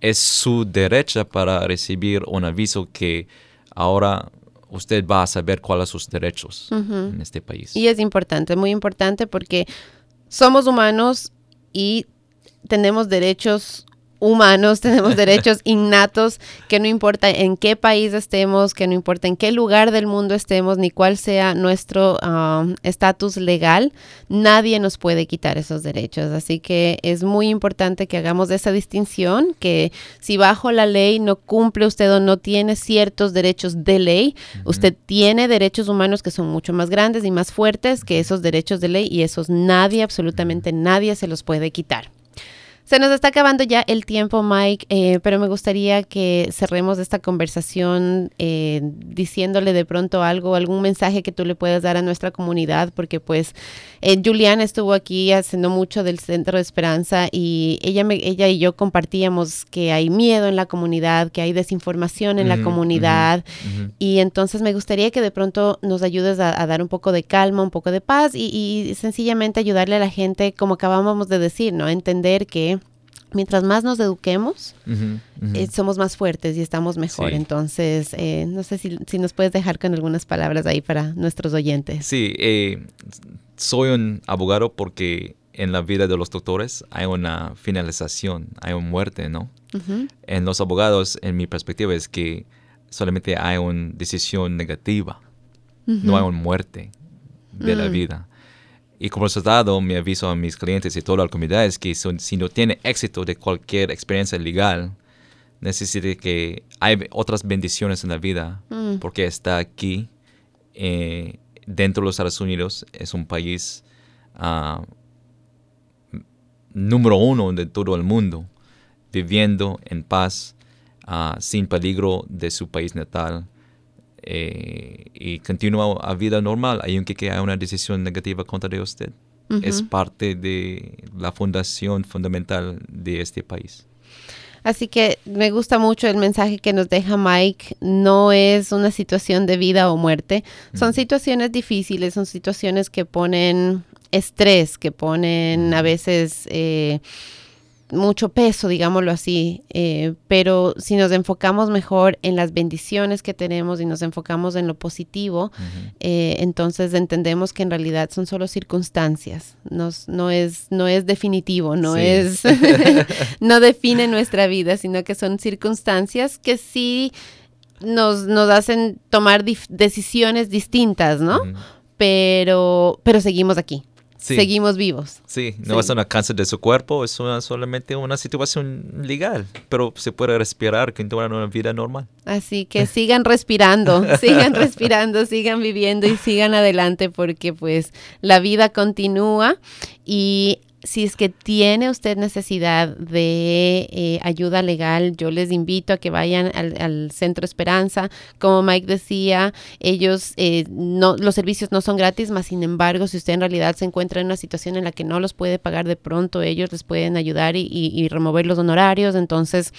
es su derecho para recibir un aviso que ahora usted va a saber cuáles son sus derechos en este país. Y es importante, muy importante porque somos humanos y tenemos derechos humanos, tenemos derechos innatos, que no importa en qué país estemos, que no importa en qué lugar del mundo estemos, ni cuál sea nuestro um, estatus legal, nadie nos puede quitar esos derechos. Así que es muy importante que hagamos esa distinción, que si bajo la ley no cumple usted o no tiene ciertos derechos de ley, usted tiene derechos humanos que son mucho más grandes y más fuertes que esos derechos de ley y esos nadie, absolutamente nadie se los puede quitar. Se nos está acabando ya el tiempo, Mike, eh, pero me gustaría que cerremos esta conversación eh, diciéndole de pronto algo, algún mensaje que tú le puedas dar a nuestra comunidad, porque pues eh, Juliana estuvo aquí haciendo mucho del Centro de Esperanza y ella, me, ella y yo compartíamos que hay miedo en la comunidad, que hay desinformación en la comunidad y entonces me gustaría que de pronto nos ayudes a, dar un poco de calma, un poco de paz y, y sencillamente ayudarle a la gente, como acabábamos de decir, ¿no? Entender que mientras más nos eduquemos, eh, somos más fuertes y estamos mejor. Entonces, eh, no sé si, nos puedes dejar con algunas palabras ahí para nuestros oyentes. Sí, eh, soy un abogado porque en la vida de los doctores hay una finalización, hay una muerte, ¿no? En los abogados, en mi perspectiva, es que solamente hay una decisión negativa, no hay una muerte de la mm. vida. Y como resultado, mi aviso a mis clientes y toda la comunidad es que si no tiene éxito de cualquier experiencia legal, necesite que hay otras bendiciones en la vida, mm. porque está aquí eh, dentro de los Estados Unidos, es un país ah, número uno de todo el mundo, viviendo en paz, ah, sin peligro de su país natal eh, y continúa a vida normal, aunque que haya una decisión negativa contra usted. Es parte de la fundación fundamental de este país. Así que me gusta mucho el mensaje que nos deja Mike. No es una situación de vida o muerte. Son situaciones difíciles, son situaciones que ponen estrés, que ponen a veces... Eh, mucho peso, digámoslo así, eh, pero si nos enfocamos mejor en las bendiciones que tenemos y nos enfocamos en lo positivo, eh, entonces entendemos que en realidad son solo circunstancias, Nos, no, es, no es definitivo, no es, no define nuestra vida, sino que son circunstancias que sí nos, nos hacen tomar decisiones distintas, ¿no? Pero, pero seguimos aquí seguimos vivos. Sí, no es una cáncer de su cuerpo, es solamente una situación legal, pero se puede respirar, que una vida normal. Así que sigan respirando, sigan respirando, sigan viviendo y sigan adelante porque pues la vida continúa y si es que tiene usted necesidad de eh, ayuda legal, yo les invito a que vayan al, Centro Esperanza. Como Mike decía, ellos, eh, no, los servicios no son gratis, más sin embargo, si usted en realidad se encuentra en una situación en la que no los puede pagar de pronto, ellos les pueden ayudar y, y remover los honorarios. Entonces,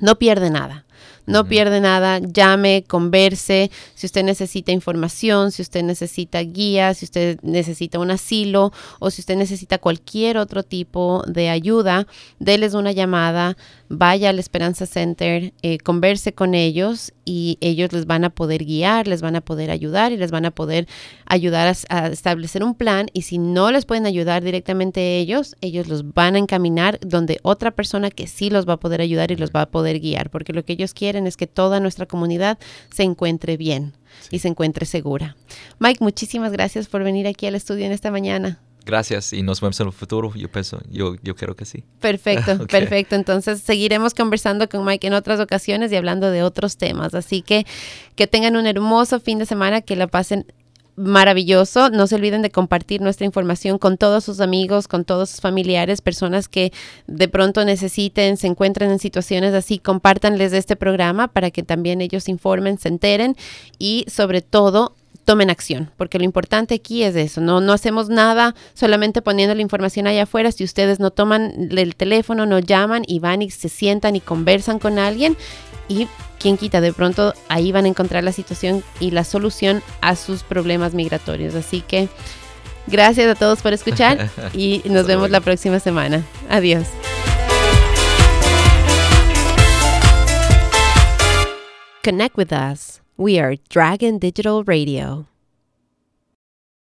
no pierde nada. No pierde nada, llame, converse, si usted necesita información, si usted necesita guía, si usted necesita un asilo o si usted necesita cualquier otro tipo de ayuda, déles una llamada, vaya al Esperanza Center, eh, converse con ellos y ellos les van a poder guiar, les van a poder ayudar y les van a poder ayudar a, establecer un plan y si no les pueden ayudar directamente ellos, ellos los van a encaminar donde otra persona que sí los va a poder ayudar y los va a poder guiar, porque lo que ellos quieren es que toda nuestra comunidad se encuentre bien y se encuentre segura. Mike, muchísimas gracias por venir aquí al estudio en esta mañana. Gracias y nos vemos en el futuro. Yo pienso, yo, yo creo que sí. Perfecto, perfecto. Entonces seguiremos conversando con Mike en otras ocasiones y hablando de otros temas. Así que que tengan un hermoso fin de semana, que la pasen maravilloso. No se olviden de compartir nuestra información con todos sus amigos, con todos sus familiares, personas que de pronto necesiten, se encuentren en situaciones así. Compártanles este programa para que también ellos se informen, se enteren y sobre todo tomen acción, porque lo importante aquí es eso, no, no hacemos nada solamente poniendo la información allá afuera, si ustedes no toman el teléfono, no llaman y van y se sientan y conversan con alguien y quien quita, de pronto ahí van a encontrar la situación y la solución a sus problemas migratorios. Así que gracias a todos por escuchar y nos vemos la próxima semana. Adiós. Connect with us. We are Dragon Digital Radio.